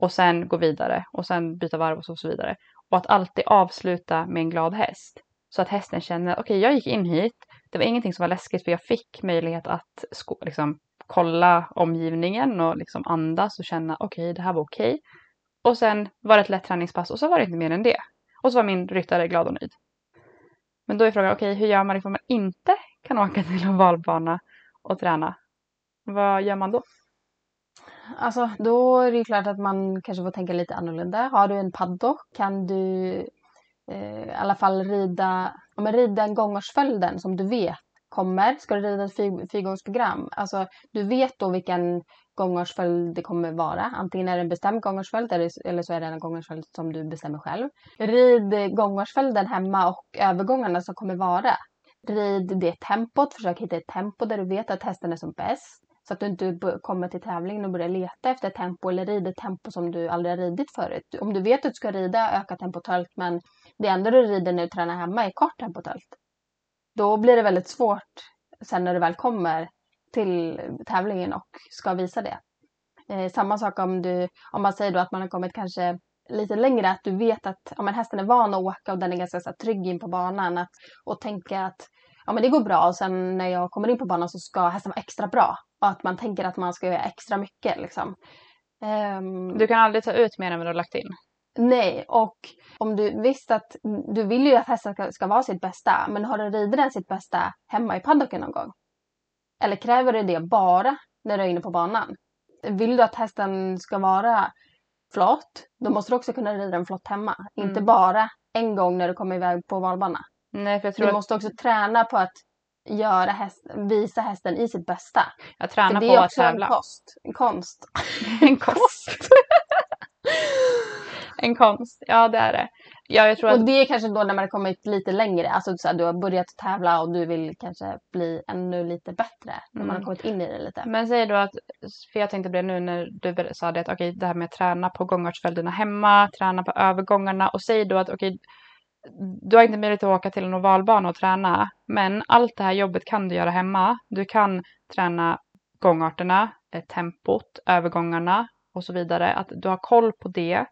och sen gå vidare och sen byta varv och så, och så vidare. Och att alltid avsluta med en glad häst. Så att hästen känner, okej jag gick in hit, det var ingenting som var läskigt för jag fick möjlighet att liksom, kolla omgivningen och liksom andas och känna, okej det här var okej. Och sen var det ett lätt träningspass och så var det inte mer än det. Och så var min ryttare glad och nöjd. Men då är frågan, okej hur gör man liksom, ifall man inte kan åka till en valbana och träna? Vad gör man då? Alltså, då är det ju klart att man kanske får tänka lite annorlunda. Har du en paddock kan du eh, i alla fall rida ja, men rida en gångarsföljden som du vet kommer. Ska du rida ett fyr, fyrgångsprogram, alltså du vet då vilken gångarsföljd det kommer vara. Antingen är det en bestämd gångarsföljd eller, eller så är det en gångarsföljd som du bestämmer själv. Rid gångarsföljden hemma och övergångarna som kommer vara. Rid det tempot, försök hitta ett tempo där du vet att hästen är som bäst. Så att du inte kommer till tävlingen och börjar leta efter tempo eller rider tempo som du aldrig har ridit förut. Om du vet att du ska rida öka tempot högt men det enda du rider när du tränar hemma är kort tempot högt. Då blir det väldigt svårt sen när du väl kommer till tävlingen och ska visa det. Eh, samma sak om, du, om man säger då att man har kommit kanske lite längre, att du vet att ja, men hästen är van att åka och den är ganska så, trygg in på banan. Att, och tänka att ja, men det går bra och sen när jag kommer in på banan så ska hästen vara extra bra. Att man tänker att man ska göra extra mycket. Liksom. Um, du kan aldrig ta ut mer än vad du har lagt in? Nej, och om du visst att du vill ju att hästen ska, ska vara sitt bästa, men har du ridit den sitt bästa hemma i paddocken någon gång? Eller kräver du det bara när du är inne på banan? Vill du att hästen ska vara flott, då måste du också kunna rida den flott hemma. Mm. Inte bara en gång när du kommer iväg på valbana. Nej, för jag tror du måste också träna på att göra häst, visa hästen i sitt bästa. Jag tränar på att tävla. Det är också en konst. En konst. <laughs> en konst. <laughs> en konst, ja det är det. Ja, jag tror och det är kanske då när man har kommit lite längre, alltså så här, du har börjat tävla och du vill kanske bli ännu lite bättre när mm. man har mm. kommit in i det lite. Men säg då att, för jag tänkte på det nu när du sa det att okej okay, det här med att träna på gångartsföljderna hemma, träna på övergångarna och säg då att okej okay, du har inte möjlighet att åka till en ovalbana och träna, men allt det här jobbet kan du göra hemma. Du kan träna gångarterna, eh, tempot, övergångarna och så vidare. Att du har koll på det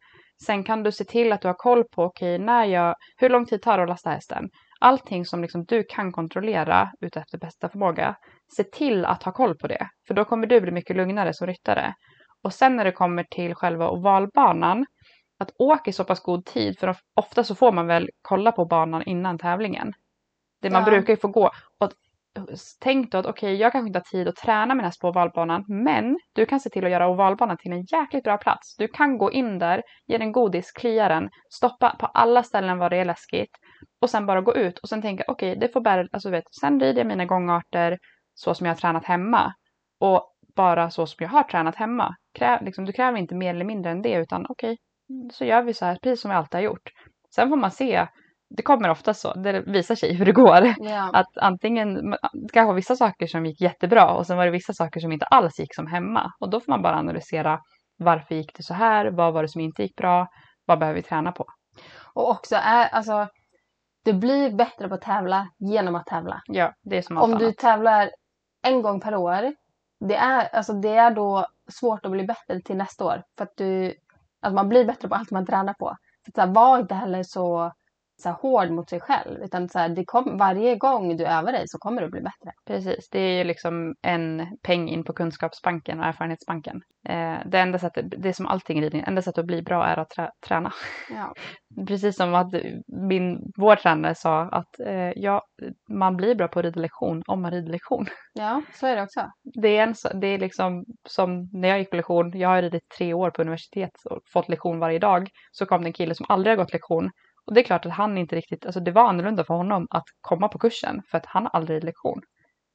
Sen kan du se till att du har koll på, okej, okay, när jag, hur lång tid tar det att lasta hästen? Allting som liksom du kan kontrollera utefter bästa förmåga, se till att ha koll på det. För då kommer du bli mycket lugnare som ryttare. Och sen när det kommer till själva ovalbanan, att åka i så pass god tid, för ofta så får man väl kolla på banan innan tävlingen. Det man ja. brukar ju få gå. Och tänk då att okej, okay, jag kanske inte har tid att träna min häst på ovalbanan, men du kan se till att göra ovalbanan till en jäkligt bra plats. Du kan gå in där, ge den godis, klia den, stoppa på alla ställen var det är läskigt och sen bara gå ut och sen tänka okej, okay, det får bära, alltså vet, sen rider jag mina gångarter så som jag har tränat hemma och bara så som jag har tränat hemma. Krä, liksom, du kräver inte mer eller mindre än det utan okej, okay, så gör vi så här, precis som vi alltid har gjort. Sen får man se det kommer ofta så, det visar sig hur det går. Ja. Att antingen, det kanske var vissa saker som gick jättebra och sen var det vissa saker som inte alls gick som hemma. Och då får man bara analysera varför gick det så här, vad var det som inte gick bra, vad behöver vi träna på? Och också är, alltså, du blir bättre på att tävla genom att tävla. Ja, det är som allt Om du tävlar en gång per år, det är, alltså, det är då svårt att bli bättre till nästa år. För att, du, att man blir bättre på allt man tränar på. Så, så här, var inte heller så så här, hård mot sig själv. Utan så här, det kom, varje gång du övar dig så kommer du bli bättre. Precis, det är ju liksom en peng in på kunskapsbanken och erfarenhetsbanken. Eh, det enda sättet, det är som allting i ridning, enda sättet att bli bra är att trä, träna. Ja. <laughs> Precis som att min, vår tränare sa att eh, ja, man blir bra på ridlektion om man rider lektion. Ja, så är det också. Det är, en, det är liksom som när jag gick på lektion, jag har ridit tre år på universitet och fått lektion varje dag, så kom det en kille som aldrig har gått lektion och det är klart att han inte riktigt, alltså det var annorlunda för honom att komma på kursen för att han har aldrig lektion.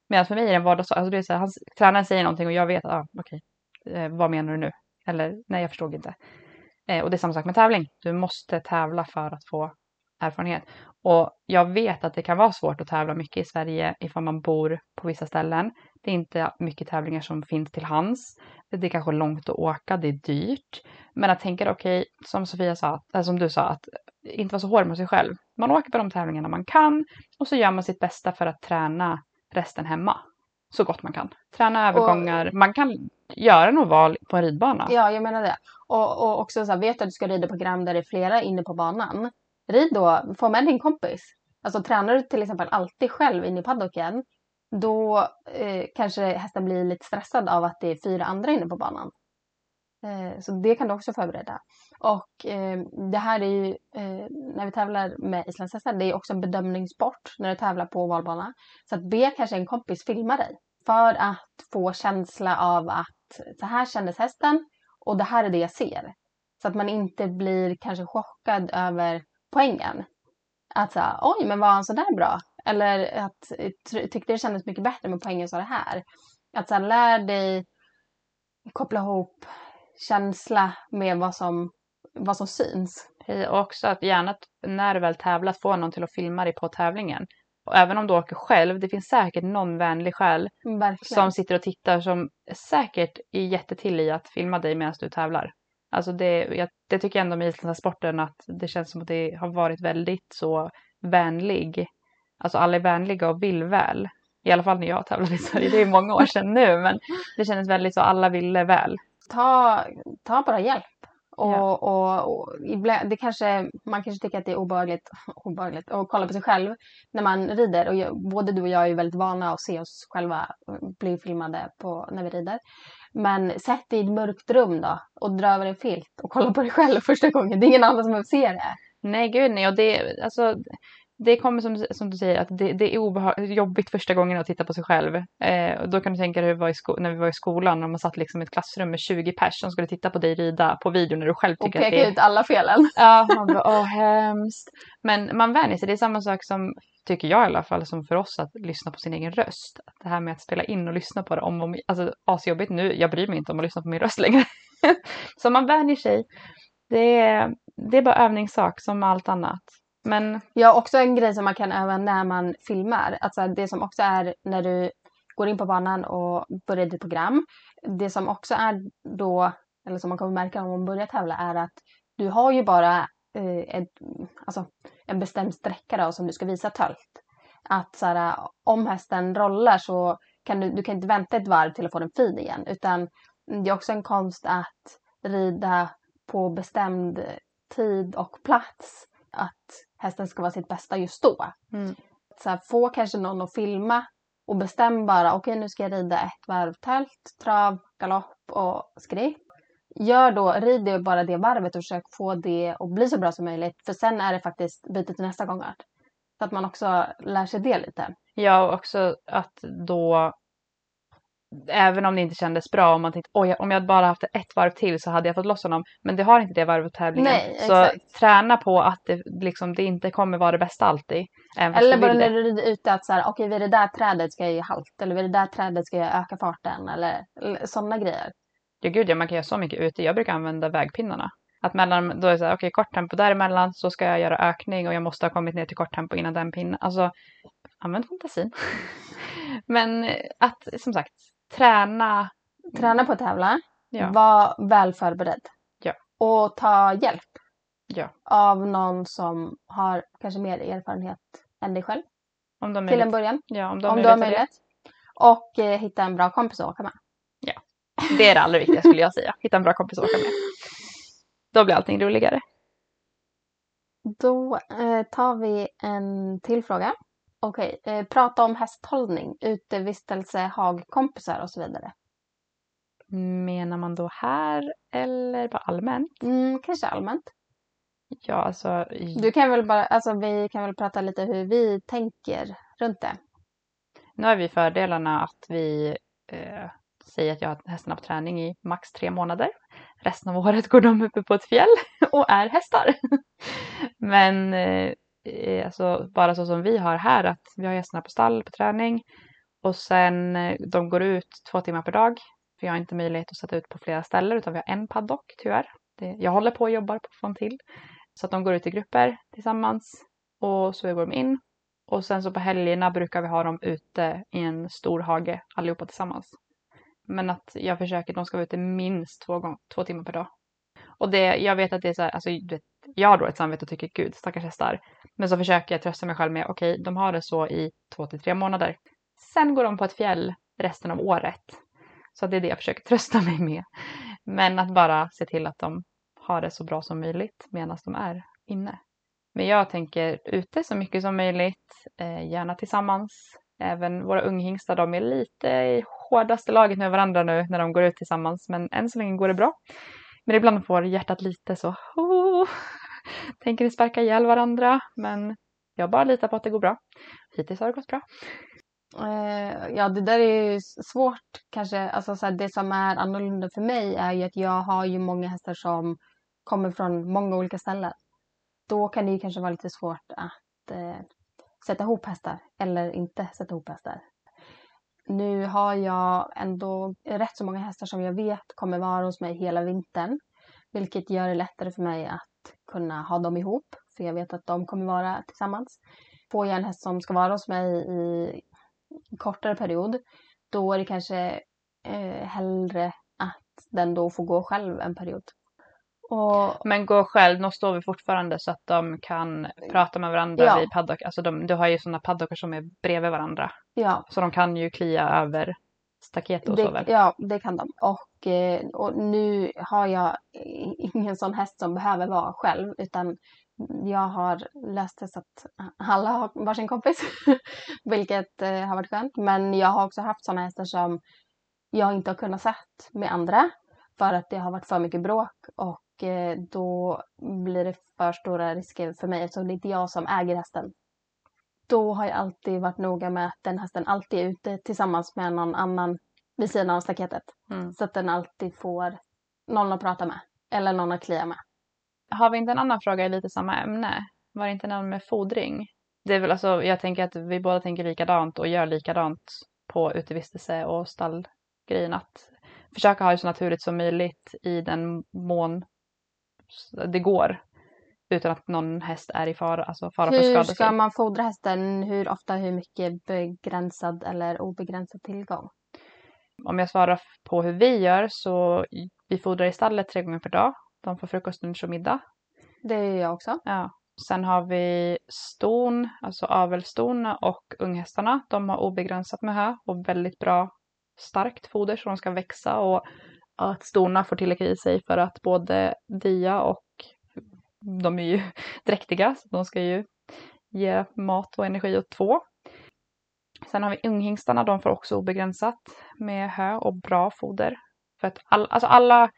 Medan för mig är det en vardagssak, alltså det är så här, han, tränaren säger någonting och jag vet, ah, okej, okay, eh, vad menar du nu? Eller nej, jag förstod inte. Eh, och det är samma sak med tävling. Du måste tävla för att få erfarenhet. Och jag vet att det kan vara svårt att tävla mycket i Sverige ifall man bor på vissa ställen. Det är inte mycket tävlingar som finns till hands. Det är kanske långt att åka, det är dyrt. Men att tänka, okej, okay, som Sofia sa, eller som du sa, att inte vara så hård mot sig själv. Man åker på de tävlingarna man kan och så gör man sitt bästa för att träna resten hemma. Så gott man kan. Träna övergångar. Och, man kan göra en oval på en ridbana. Ja, jag menar det. Och, och också så här, vet du att du ska rida program där det är flera inne på banan. Rid då, få med din kompis. Alltså tränar du till exempel alltid själv inne i paddocken. Då eh, kanske hästen blir lite stressad av att det är fyra andra inne på banan. Eh, så det kan du också förbereda. Och eh, det här är ju, eh, när vi tävlar med islandshästar, det är också en bedömningssport när du tävlar på valbana. Så att be kanske en kompis filma dig för att få känsla av att så här kändes hästen och det här är det jag ser. Så att man inte blir kanske chockad över poängen. Att säga oj, men var han så där bra? Eller att tyckte det kändes mycket bättre med poängen så det här. Att så här, lär dig koppla ihop känsla med vad som, vad som syns. Och också att gärna när du väl tävlat få någon till att filma dig på tävlingen. Och även om du åker själv, det finns säkert någon vänlig själ Verkligen. som sitter och tittar som säkert är jättetill i att filma dig medan du tävlar. Alltså det, jag, det tycker jag ändå med islandsporten att det känns som att det har varit väldigt så vänlig. Alltså alla är vänliga och vill väl. I alla fall när jag tävlade i Sverige, det är många år sedan nu men det kändes väldigt så alla ville väl. Ta, ta bara hjälp. Och, Ja. och, och det kanske, man kanske tycker att det är obehagligt, <laughs> obehagligt att kolla på sig själv när man rider. Och jag, både du och jag är väldigt vana att se oss själva bli filmade på, när vi rider. Men sätt dig i ett mörkt rum då och dra över en filt och kolla på dig själv första gången. Det är ingen annan som behöver se det. Nej gud nej och det, alltså, det kommer som, som du säger att det, det är obehag- jobbigt första gången att titta på sig själv. Eh, och då kan du tänka dig hur det var sko- när vi var i skolan när man satt liksom i ett klassrum med 20 pers som skulle titta på dig rida på video när du själv Och tycker att det peka är ut alla felen. <laughs> Ja, man bara åh hemskt. Men man vänjer sig. Det är samma sak som, tycker jag i alla fall, som för oss att lyssna på sin egen röst. Det här med att spela in och lyssna på det om och om, alltså asjobbigt nu, jag bryr mig inte om att lyssna på min röst längre. <laughs> Så man vänjer sig. Det är, det är bara övningssak som allt annat. Men Ja, också en grej som man kan öva när man filmar. Alltså det som också är när du går in på banan och börjar ditt program. Det som också är då, eller som man kommer märka om man börjar tävla, är att du har ju bara eh, ett, alltså, en bestämd sträcka då, som du ska visa tölt. Att så här, om hästen rollar så kan du, du kan inte vänta ett varv till att få den fin igen. Utan det är också en konst att rida på bestämd tid och plats. Att hästen ska vara sitt bästa just då. mm, Så här, få kanske någon att filma och bestäm bara, okej nu ska jag rida ett varv tält, trav, galopp och skritt. Gör då, rid det bara det varvet och försök få det att bli så bra som möjligt. För sen är det faktiskt byte till nästa gångart. Så att man också lär sig det lite. ja, och också att då Även om det inte kändes bra, om man tänkte oj, om jag bara haft ett varv till så hade jag fått loss honom. Men det har inte det varvet på tävlingen. Nej, så exakt. träna på att det, liksom, det inte kommer vara det bästa alltid. Eller bara när du rider ute att så här, okej vid det där trädet ska jag ge halt. Eller vid det där trädet ska jag öka farten. Eller, eller sådana grejer. Ja gud ja, man kan göra så mycket ute. Jag brukar använda vägpinnarna. Att mellan, då är det så här, okej kort tempo däremellan så ska jag göra ökning och jag måste ha kommit ner till kort tempo innan den pinnen. Alltså, använd fantasin. <laughs> Men att som sagt träna. Träna på att tävla. Ja. Var väl förberedd. Ja. Och ta hjälp. Ja. Av någon som har kanske mer erfarenhet än dig själv. Om de Till en början. Ja, om de Om du har möjlighet. Och eh, hitta en bra kompis att åka med. det. Det är det allra viktigaste skulle jag säga. Hitta en bra kompis att åka med. Då blir allting roligare. Då eh, tar vi en till fråga. Okej, eh, prata om hästhållning, utevistelse, hagkompisar och så vidare. Menar man då här eller bara allmänt? Mm, kanske allmänt. Ja, alltså. Du kan väl bara, alltså vi kan väl prata lite hur vi tänker runt det. Nu har vi fördelarna att vi eh, säger att jag har hästarna på träning i max tre månader. Resten av året går de uppe på ett fjäll och är hästar. <laughs> Men eh, Eh, alltså, bara så som vi har här att vi har gästerna på stall på träning och sen eh, de går ut två timmar per dag. För jag har inte möjlighet att sätta ut på flera ställen utan vi har en paddock tyvärr. Det, jag håller på och jobbar på att få en till. Så att de går ut i grupper tillsammans och så går de in och sen så på helgerna brukar vi ha dem ute i en stor hage allihopa tillsammans. Men att jag försöker, de ska vara ute minst två, gång, två timmar per dag. Och det, jag vet att det är så här, alltså du vet, jag har då ett samvete och tycker gud stackars hästar. Men så försöker jag trösta mig själv med, okej de har det så i två till tre månader. Sen går de på ett fjäll resten av året. Så det är det jag försöker <laughs> trösta mig med. Men att bara se till att de har det så bra som möjligt medan de är inne. Men jag tänker ute så mycket som möjligt, eh, gärna tillsammans. Även våra unghingstar, de är lite i hårdaste laget med varandra nu när de går ut tillsammans. Men än så länge går det bra. Men ibland får hjärtat lite så, oh, <laughs> tänker ni sparka ihjäl varandra? Men jag bara litar på att det går bra. Hittills har det gått bra. Eh, ja, det där är ju svårt kanske. Alltså, så här, det som är annorlunda för mig är ju att jag har ju många hästar som kommer från många olika ställen. Då kan det ju kanske vara lite svårt att att eh, sätta ihop hästar eller inte sätta ihop hästar. Nu har jag ändå rätt så många hästar som jag vet kommer vara hos mig hela vintern. Vilket gör det lättare för mig att kunna ha dem ihop. För jag vet att de kommer vara tillsammans. Får jag en häst som ska vara hos mig i kortare period. Då är det kanske eh, hellre att den då får gå själv en period. Och, men gå själv, de står vi fortfarande så att de kan prata med varandra ja. vid paddock. Alltså de, du har ju sådana paddockar som är bredvid varandra. Ja. Så de kan ju klia över staket och det, väl? Ja, det kan de. Och, eh, och nu har jag ingen sån häst som behöver vara själv utan jag har löst det så att alla har varsin kompis. <laughs> Vilket eh, har varit skönt. Men jag har också haft såna hästar som jag inte har kunnat sett med andra. För att det har varit för mycket bråk och Eh, då blir det för stora risker för mig eftersom det är inte jag som äger hästen. Då har jag alltid varit noga med att den hästen alltid är ute tillsammans med någon annan vid sidan av staketet. Mm. Så att den alltid får någon att prata med eller någon att klia med. Har vi inte en annan fråga i lite samma ämne? Var det inte någon med fodring? Det är väl alltså, jag tänker att vi båda tänker likadant och gör likadant på utevistelse och stallgrejen. Att försöka ha det så naturligt som möjligt i den mån det går. Utan att någon häst är i fara, alltså fara hur för skada. Hur ska man fodra hästen? Hur ofta, hur mycket begränsad eller obegränsad tillgång? Om jag svarar på hur vi gör så vi fodrar i stallet tre gånger per dag. De får frukost, lunch och middag. Det gör jag också. Ja. Sen har vi ston, alltså avelston och unghästarna. De har obegränsat med hö och väldigt bra starkt foder så de ska växa och att storna får tillräckligt i sig för att både dia och de är ju <laughs> dräktiga så de ska ju ge mat och energi åt två. Sen har vi unghingstarna, de får också obegränsat med hö och bra foder. För att all, alltså alla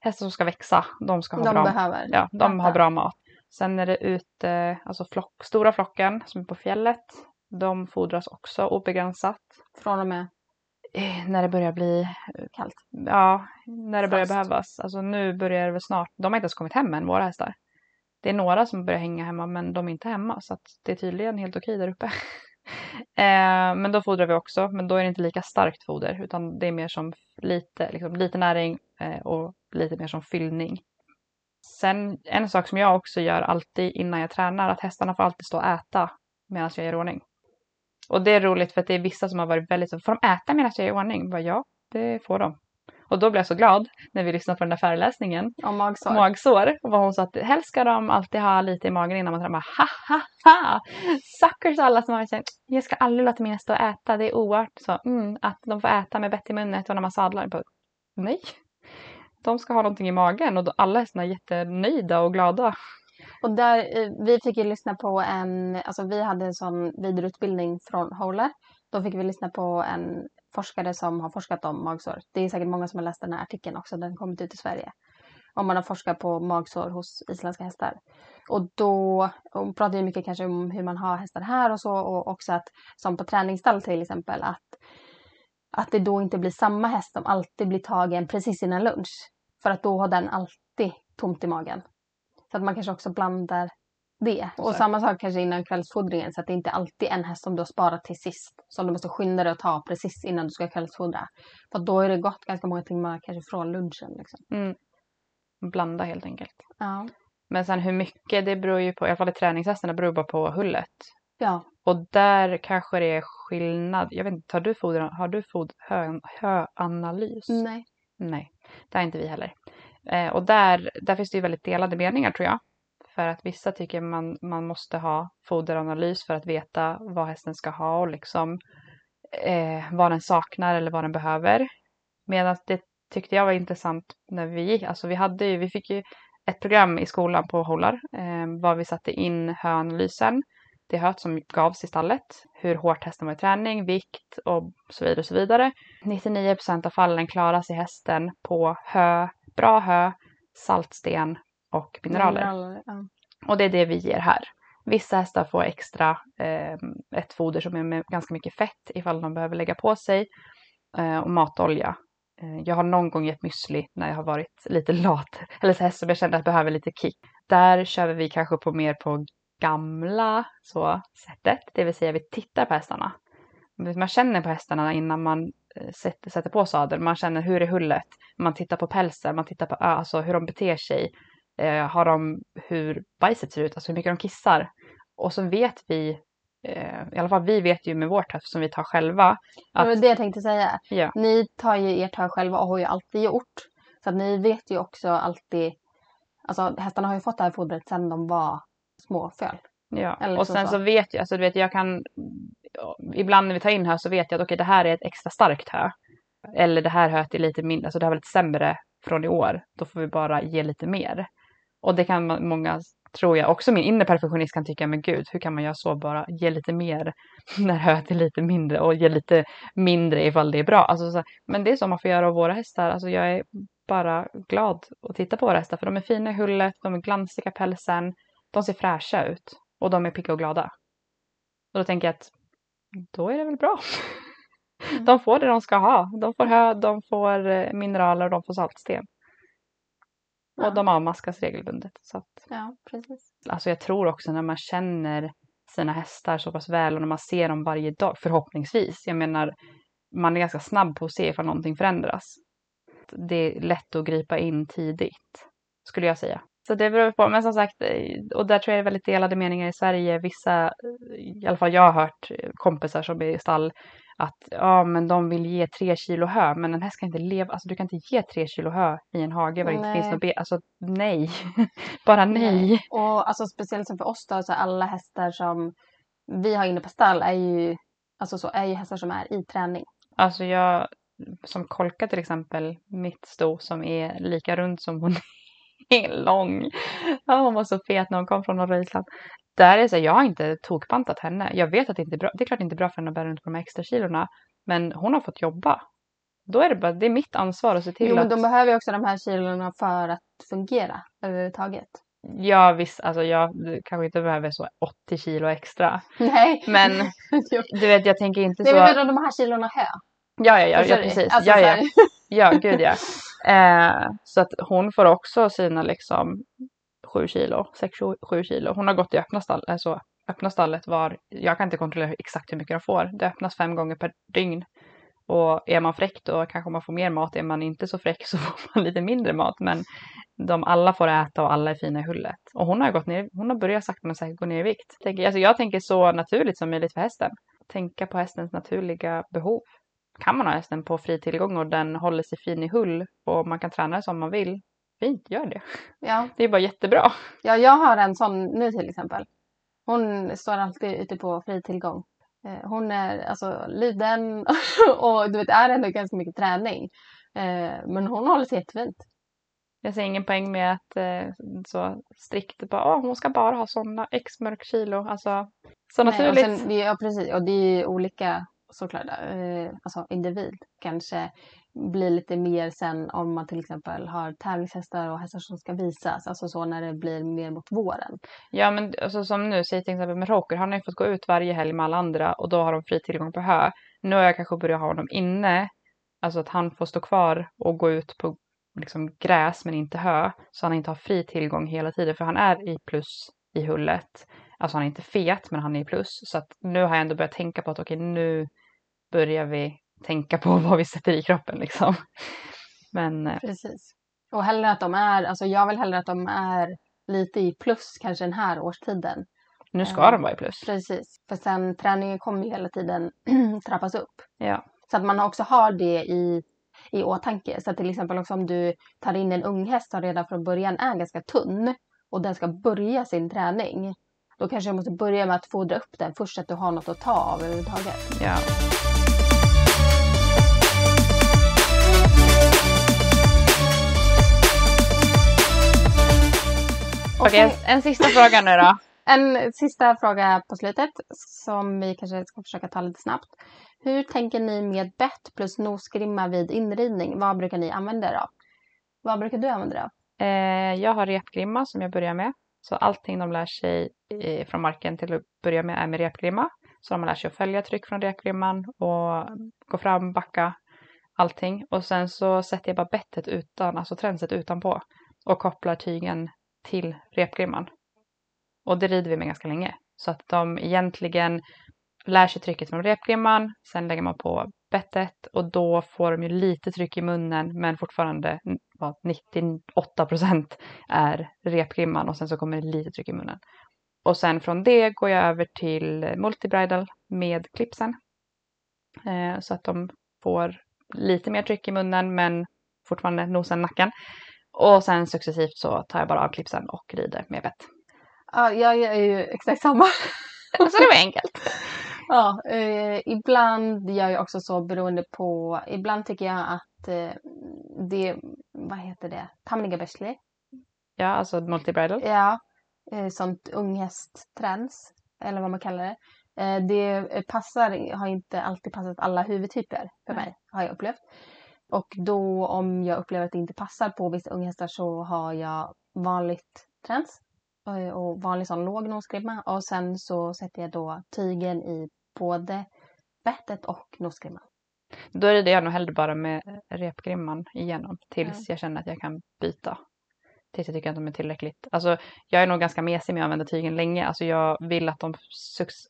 hästar som ska växa, de ska ha de bra, behöver ja, de har bra mat. Sen är det ute, alltså flock, stora flocken som är på fjället, de fodras också obegränsat. Från och med? Eh, när det börjar bli eh, kallt. Ja, när det börjar behövas. Alltså nu börjar det väl snart. De har inte ens kommit hem än, våra hästar. Det är några som börjar hänga hemma men de är inte hemma så att det är tydligen helt okej där uppe. <laughs> eh, men då fodrar vi också, men då är det inte lika starkt foder utan det är mer som lite, liksom, lite näring eh, och lite mer som fyllning. Sen en sak som jag också gör alltid innan jag tränar, att hästarna får alltid stå och äta medan jag gör ordning. Och det är roligt för att det är vissa som har varit väldigt så, får de äta medan jag gör i ordning? Bara, ja, det får de. Och då blev jag så glad när vi lyssnade på den där föreläsningen. Om magsår. Magsår. Och vad hon sa att helst ska de alltid ha lite i magen innan man tränar. Ha ha ha! Suckers alla som har sagt jag ska aldrig låta mina stå och äta, det är oart. Så, mm, att de får äta med bett i munnen och när man sadlar. Bara, Nej, de ska ha någonting i magen och alla är såna jättenöjda och glada. Och där, eh, vi fick ju lyssna på en, alltså vi hade en sån vidareutbildning från Holler. Då fick vi lyssna på en forskare som har forskat om magsår. Det är säkert många som har läst den här artikeln också, den kommit ut i Sverige. Om man har forskat på magsår hos isländska hästar. Och då och pratar ju mycket kanske om hur man har hästar här och så och också att som på träningsstall till exempel att att det då inte blir samma häst som alltid blir tagen precis innan lunch. För att då har den alltid tomt i magen. Så att man kanske också blandar det. Och så. samma sak kanske innan kvällsfodringen så att det inte alltid är en häst som du har sparat till sist. Som du måste skynda dig att ta precis innan du ska kvällsfodra. För då är det gått ganska många timmar kanske från lunchen. Liksom. Mm. Blanda helt enkelt. Ja. Men sen hur mycket det beror ju på, i alla fall i träningshästarna beror bara på hullet. Ja. Och där kanske det är skillnad. Jag vet inte, har du, foder, har du fod, hö, höanalys? Nej. Nej, det har inte vi heller. Eh, och där, där finns det ju väldigt delade meningar tror jag. För att vissa tycker man, man måste ha foderanalys för att veta vad hästen ska ha och liksom eh, vad den saknar eller vad den behöver. Medan det tyckte jag var intressant när vi gick, alltså vi hade ju, vi fick ju ett program i skolan på Hållar eh, var vi satte in höanalysen. Det höet som gavs i stallet, hur hårt hästen var i träning, vikt och så vidare och så vidare. 99 procent av fallen klarar sig hästen på hö bra hö, saltsten och mineraler. mineraler ja. Och det är det vi ger här. Vissa hästar får extra eh, ett foder som är med ganska mycket fett ifall de behöver lägga på sig eh, och matolja. Eh, jag har någon gång gett müsli när jag har varit lite <laughs> lat eller så häst som jag känner att behöver lite kick. Där kör vi kanske på mer på gamla så, sättet, det vill säga vi tittar på hästarna. Man känner på hästarna innan man eh, sätter, sätter på sadel. Man känner hur är hullet, man tittar på pälsen, man tittar på alltså, hur de beter sig. Eh, har de hur bajset ser ut, alltså hur mycket de kissar. Och så vet vi, eh, i alla fall vi vet ju med vårt hö som vi tar själva. Det Att, var det jag tänkte säga. ja, Ni tar ju ert hö själva och har ju alltid gjort. Så att ni vet ju också alltid. Alltså hästarna har ju fått det här fodret sedan de var småföl. ja. Eller och så- sen så. så vet jag, alltså du vet jag kan, ibland när vi tar in hö så vet jag att okej det här är ett extra starkt hö. Eller det här höet är lite mindre, alltså det här var lite sämre från i år. Då får vi bara ge lite mer. Och det kan man- många, tror jag, också min inre perfektionist kan tycka, men gud, hur kan man göra så bara? Ge lite mer <laughs> när höet är lite mindre och ge lite mindre ifall det är bra. Alltså, så, men det är så man får göra av våra hästar. Alltså jag är bara glad att titta på våra hästar för de är fina i hullet, de är glansiga i pälsen, de ser fräscha ut och de är pigga och glada. Och då tänker jag att då är det väl bra. Mm. <laughs> De får det de ska ha. De får hö, de får eh, mineraler och de får saltsten. Ja. Och de avmaskas regelbundet. Så att, Ja, precis. alltså jag tror också när man känner sina hästar så pass väl och när man ser dem varje dag, förhoppningsvis. Jag menar, man är ganska snabb på att se ifall någonting förändras. Det är lätt att gripa in tidigt, skulle jag säga. Så det beror på, men som sagt, eh, och där tror jag det är väldigt delade meningar i Sverige. Vissa, eh, i alla fall jag har hört eh, kompisar som är i stall, att ja men de vill ge tre kilo hö, men en häst kan inte leva, alltså du kan inte ge tre kilo hö i en hage var det inte Nej. finns något be, alltså nej. <laughs> Bara nej. Och alltså speciellt som för oss då, så alla hästar som vi har inne på stall är ju, alltså så, är ju hästar som är i träning. Alltså jag, som Kolka till exempel, mitt sto som är lika rund som hon <laughs> är lång. Ja, hon var så fet när hon kom från norra Island. Där är så, här, jag har inte tokbantat henne. Jag vet att det inte är bra. Det är klart det inte är bra för henne att bära runt på de här extra kilorna. Men hon har fått jobba. Då är det bara, det är mitt ansvar att se till Jo, men att... de behöver ju också de här kilorna för att fungera överhuvudtaget. Ja visst, alltså jag kanske inte behöver så 80 kilo extra. <laughs> Nej. Men <laughs> Jo. du vet, jag tänker inte Nej, så... men vadå, de här kilorna hö? Ja, ja, ja, ja Sorry. precis. Alltså, ja, ja. Ja, <laughs> gud ja. Eh, så att hon får också sina liksom sju kilo, sex, sju, sju kilo. Hon har gått i öppna, stall, alltså, öppna stallet var, jag kan inte kontrollera exakt hur mycket de får. Det öppnas fem gånger per dygn. Och är man fräck då kanske man får mer mat. Är man inte så fräck <laughs> så får man lite mindre mat. Men de alla får äta och alla är fina i hullet. Och hon har gått ner, hon har börjat sakta men säkert gå ner i vikt. Alltså jag tänker så naturligt som möjligt för hästen. Tänka på hästens naturliga behov kan man ha hästen på fri tillgång och den håller sig fin i hull och man kan träna som man vill, fint, gör det. Ja. Det är bara jättebra. ja, jag har en sån nu till exempel. Hon står alltid ute på fri tillgång. Eh, Hon är alltså liten <laughs> och du vet, är ändå ganska mycket träning. Eh, Men hon håller sig jättefint. Jag ser ingen poäng med att eh, så strikt bara, "Åh, hon ska bara ha sådana x mörk kilo. Alltså, så Nej, och naturligt. sen, det, ja, precis. Och det är ju olika såklart. Alltså individ kanske blir lite mer sen om man till exempel har tävlingshästar och hästar som ska visas. Alltså så när det blir mer mot våren. Ja men alltså, som nu, säg till exempel med Roker, han har ju fått gå ut varje helg med alla andra och då har de fri tillgång på hö. Nu har jag kanske börjat ha honom inne, alltså att han får stå kvar och gå ut på liksom, gräs men inte hö. Så han inte har fri tillgång hela tiden för han är i plus i hullet. Alltså han är inte fet men han är i plus. Så att nu har jag ändå börjat tänka på att okej nu börjar vi tänka på <laughs> vad vi sätter i kroppen liksom. Men eh, Precis. Och hellre att de är, alltså jag vill hellre att de är lite i plus kanske den här årstiden. nu ska Ja. de vara i plus. Precis. För sen träningen kommer ju hela tiden <clears throat> trappas upp. Ja. Så att man också har det i, i åtanke. Så att till exempel också om du tar in en ung häst som redan från början är ganska tunn och den ska börja sin träning. Då kanske jag måste börja med att fodra upp den först så att du har något att ta av överhuvudtaget. ja. Okej, en, sen- en sista fråga nu då. <laughs> En sista fråga på slutet som vi kanske ska försöka ta lite snabbt. Hur tänker ni med bett plus nosgrimma vid inridning? Vad brukar ni använda er av? Vad brukar du använda dig av? Eh, jag har repgrimma som jag börjar med. Så allting de lär sig eh, från marken till att börja med är med repgrimma. Så de lär sig att följa tryck från repgrimman och gå fram, backa, allting. Och sen så sätter jag bara bettet utan, alltså tränset utanpå och kopplar tygen till repgrimman. Och det rider vi med ganska länge. Så att de egentligen lär sig trycket från repgrimman, sen lägger man på bettet och då får de ju lite tryck i munnen men fortfarande 98 procent är repgrimman och sen så kommer det lite tryck i munnen. Och sen från det går jag över till multibridal med clipsen. Eh, så att de får lite mer tryck i munnen men fortfarande nosen, nacken. Och sen successivt så tar jag bara av clipsen och rider med bett. Ja, jag gör ju exakt samma. <laughs> så det var enkelt. <laughs> Ja, eh, ibland gör jag också så beroende på, ibland tycker jag att eh, det, vad heter det, Tamniga Besli. Ja, alltså multibridal. Ja, eh, sånt unghästträns, eller vad man kallar det. Eh, det passar, har inte alltid passat alla huvudtyper för mig, har jag upplevt. Och då om jag upplever att det inte passar på vissa unghästar så har jag vanligt träns eh, och vanlig sån låg nosgrimma och sen så sätter jag då tygen i både bettet och nosgrimman. Då rider jag nog hellre bara med repgrimman igenom tills jag känner att jag kan byta. Tills jag tycker att de är tillräckligt. Alltså jag är nog ganska mesig med att använda tygen länge. Alltså jag vill att de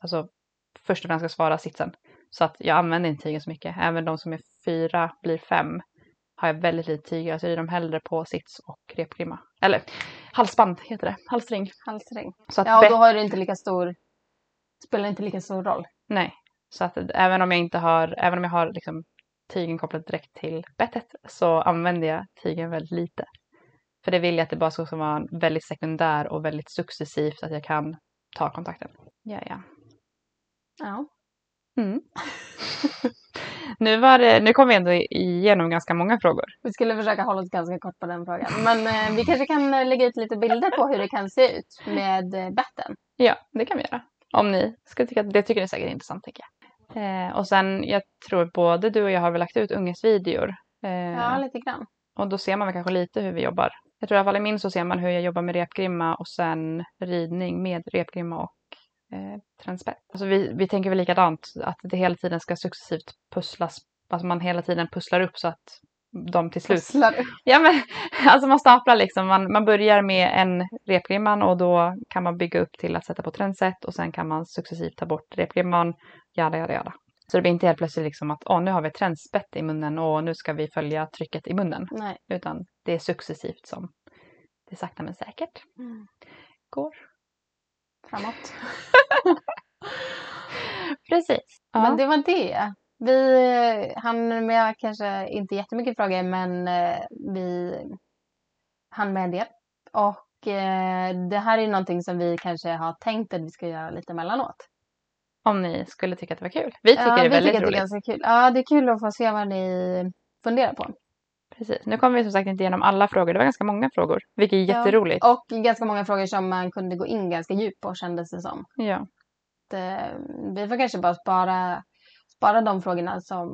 alltså, först och främst ska svara sitsen. Så att jag använder inte tygen så mycket. Även de som är fyra blir fem har jag väldigt lite tyger. Alltså jag rider dem hellre på sits och repgrimma. Eller halsband heter det. Halsring. Halsring. Så att Ja, och då har det inte lika stor, spelar inte lika stor roll. Nej, så att även om jag inte har, även om jag har liksom tygen kopplat direkt till bettet så använder jag tygen väldigt lite. För det vill jag att det bara ska vara väldigt sekundär och väldigt successivt så att jag kan ta kontakten. Ja, ja. Ja. Mm. <laughs> <laughs> nu, var det, nu kom vi ändå igenom ganska många frågor. Vi skulle försöka hålla oss ganska kort på den frågan. Men eh, vi kanske kan eh, lägga ut lite bilder på hur det kan se ut med eh, betten. Ja, det kan vi göra. Om ni skulle tycka att det tycker ni säkert är intressant tänker jag. Eh, och sen, jag tror både du och jag har väl lagt ut ungesvideor. Eh, Ja, lite grann. Och då ser man väl kanske lite hur vi jobbar. Jag tror i alla fall i min så ser man hur jag jobbar med repgrimma och sen ridning med repgrimma och eh, transspett. Alltså vi, vi tänker väl likadant, att det hela tiden ska successivt pusslas. Alltså man hela tiden pusslar upp så att de till slut... Pusslar. Ja men <laughs> alltså man staplar liksom. Man, man börjar med en repgrimman och då kan man bygga upp till att sätta på trendset och sen kan man successivt ta bort repgrimman. Jada, jada, jada. Så det blir inte helt plötsligt liksom att åh, nu har vi ett trendspett i munnen och nu ska vi följa trycket i munnen. Nej. Utan det är successivt som det sakta men säkert går. Framåt. <laughs> Precis. Ja. Men det var det. Vi hann med kanske inte jättemycket frågor men eh, vi hann med en del. Och eh, det här är någonting som vi kanske har tänkt att vi ska göra lite emellanåt. Om ni skulle tycka att det var kul. Vi tycker ja, det är väldigt att det är roligt. kul. Ja, det är kul att få se vad ni funderar på. Precis. Nu kommer vi som sagt inte igenom alla frågor. Det var ganska många frågor. Vilket är Ja. jätteroligt. Och ganska många frågor som man kunde gå in ganska djupt på kändes det som. Ja. Eh, vi får kanske bara spara, spara de frågorna som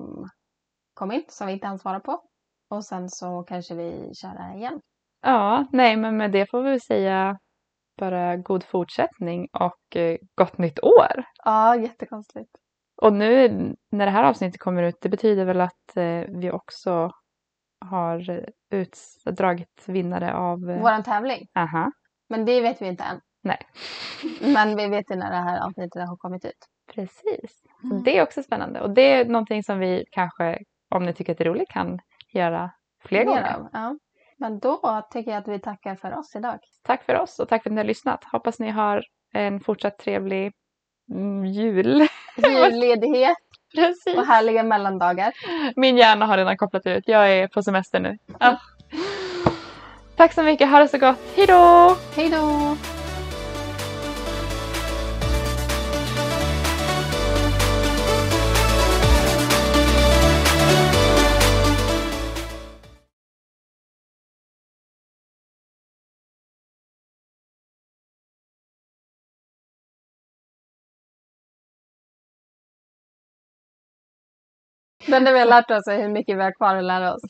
kom in, som vi inte hann svara på. Och sen så kanske vi kör det igen. ja, nej men med det får vi säga bara god fortsättning och eh, gott nytt år. Ja, jättekonstigt. Och nu när det här avsnittet kommer ut, det betyder väl att eh, vi också har eh, ut, dragit vinnare av... Eh, Våran tävling. aha, Men det vet vi inte än. Nej. <laughs> Men vi vet ju när det här avsnittet har kommit ut. precis. Mm. det är också spännande. Och det är någonting som vi kanske, om ni tycker att det är roligt, kan göra fler gånger. av, Ja. Men då tycker jag att vi tackar för oss idag. Tack för oss och tack för att ni har lyssnat. Hoppas ni har en fortsatt trevlig mm, jul. Julledighet Precis. och härliga mellandagar. Min hjärna har redan kopplat ut. Jag är på semester nu. Ja. Tack så mycket. Ha det så gott. Hej då! Hej då! Men Det vi har lärt oss är hur mycket vi har kvar att lära oss.